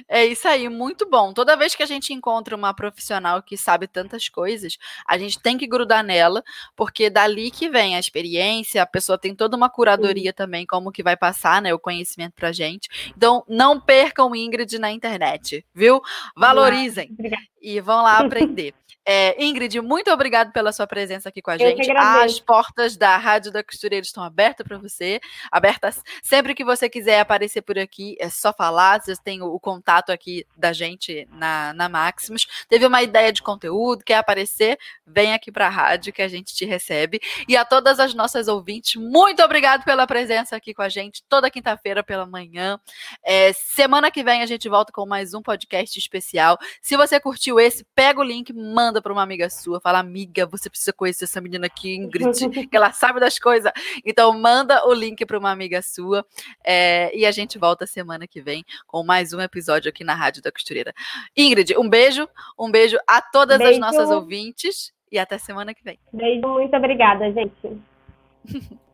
Speaker 1: é isso aí, muito bom. Toda vez que a gente encontra uma profissional que sabe tantas coisas, a gente tem que grudar nela, porque dali que vem a experiência, a pessoa tem toda uma curadoria Sim. também, como que vai passar, né, o conhecimento pra gente. Então, não percam Ingrid na internet, viu? Valorizem. E vão lá aprender. É, Ingrid, muito obrigado pela sua presença aqui com a gente. As portas da Rádio da Costureira estão abertas para você, abertas sempre que você quiser aparecer por aqui, é só falar. Vocês têm o, contato aqui da gente na, na Maximus. Teve uma ideia de conteúdo, quer aparecer? Vem aqui para a rádio que a gente te recebe. E a todas as nossas ouvintes, muito obrigado pela presença aqui com a gente toda quinta-feira pela manhã. É, semana que vem a gente volta com mais um podcast especial. Se você curtiu esse, pega o link, manda para uma amiga sua, fala, amiga, você precisa conhecer essa menina aqui, Ingrid, que ela sabe das coisas. Então, manda o link para uma amiga sua. É, e a gente volta semana que vem com mais um episódio aqui na Rádio da Costureira. Ingrid, um beijo, um beijo a todas beijo. as nossas ouvintes e até semana que vem.
Speaker 2: Beijo, muito obrigada, gente.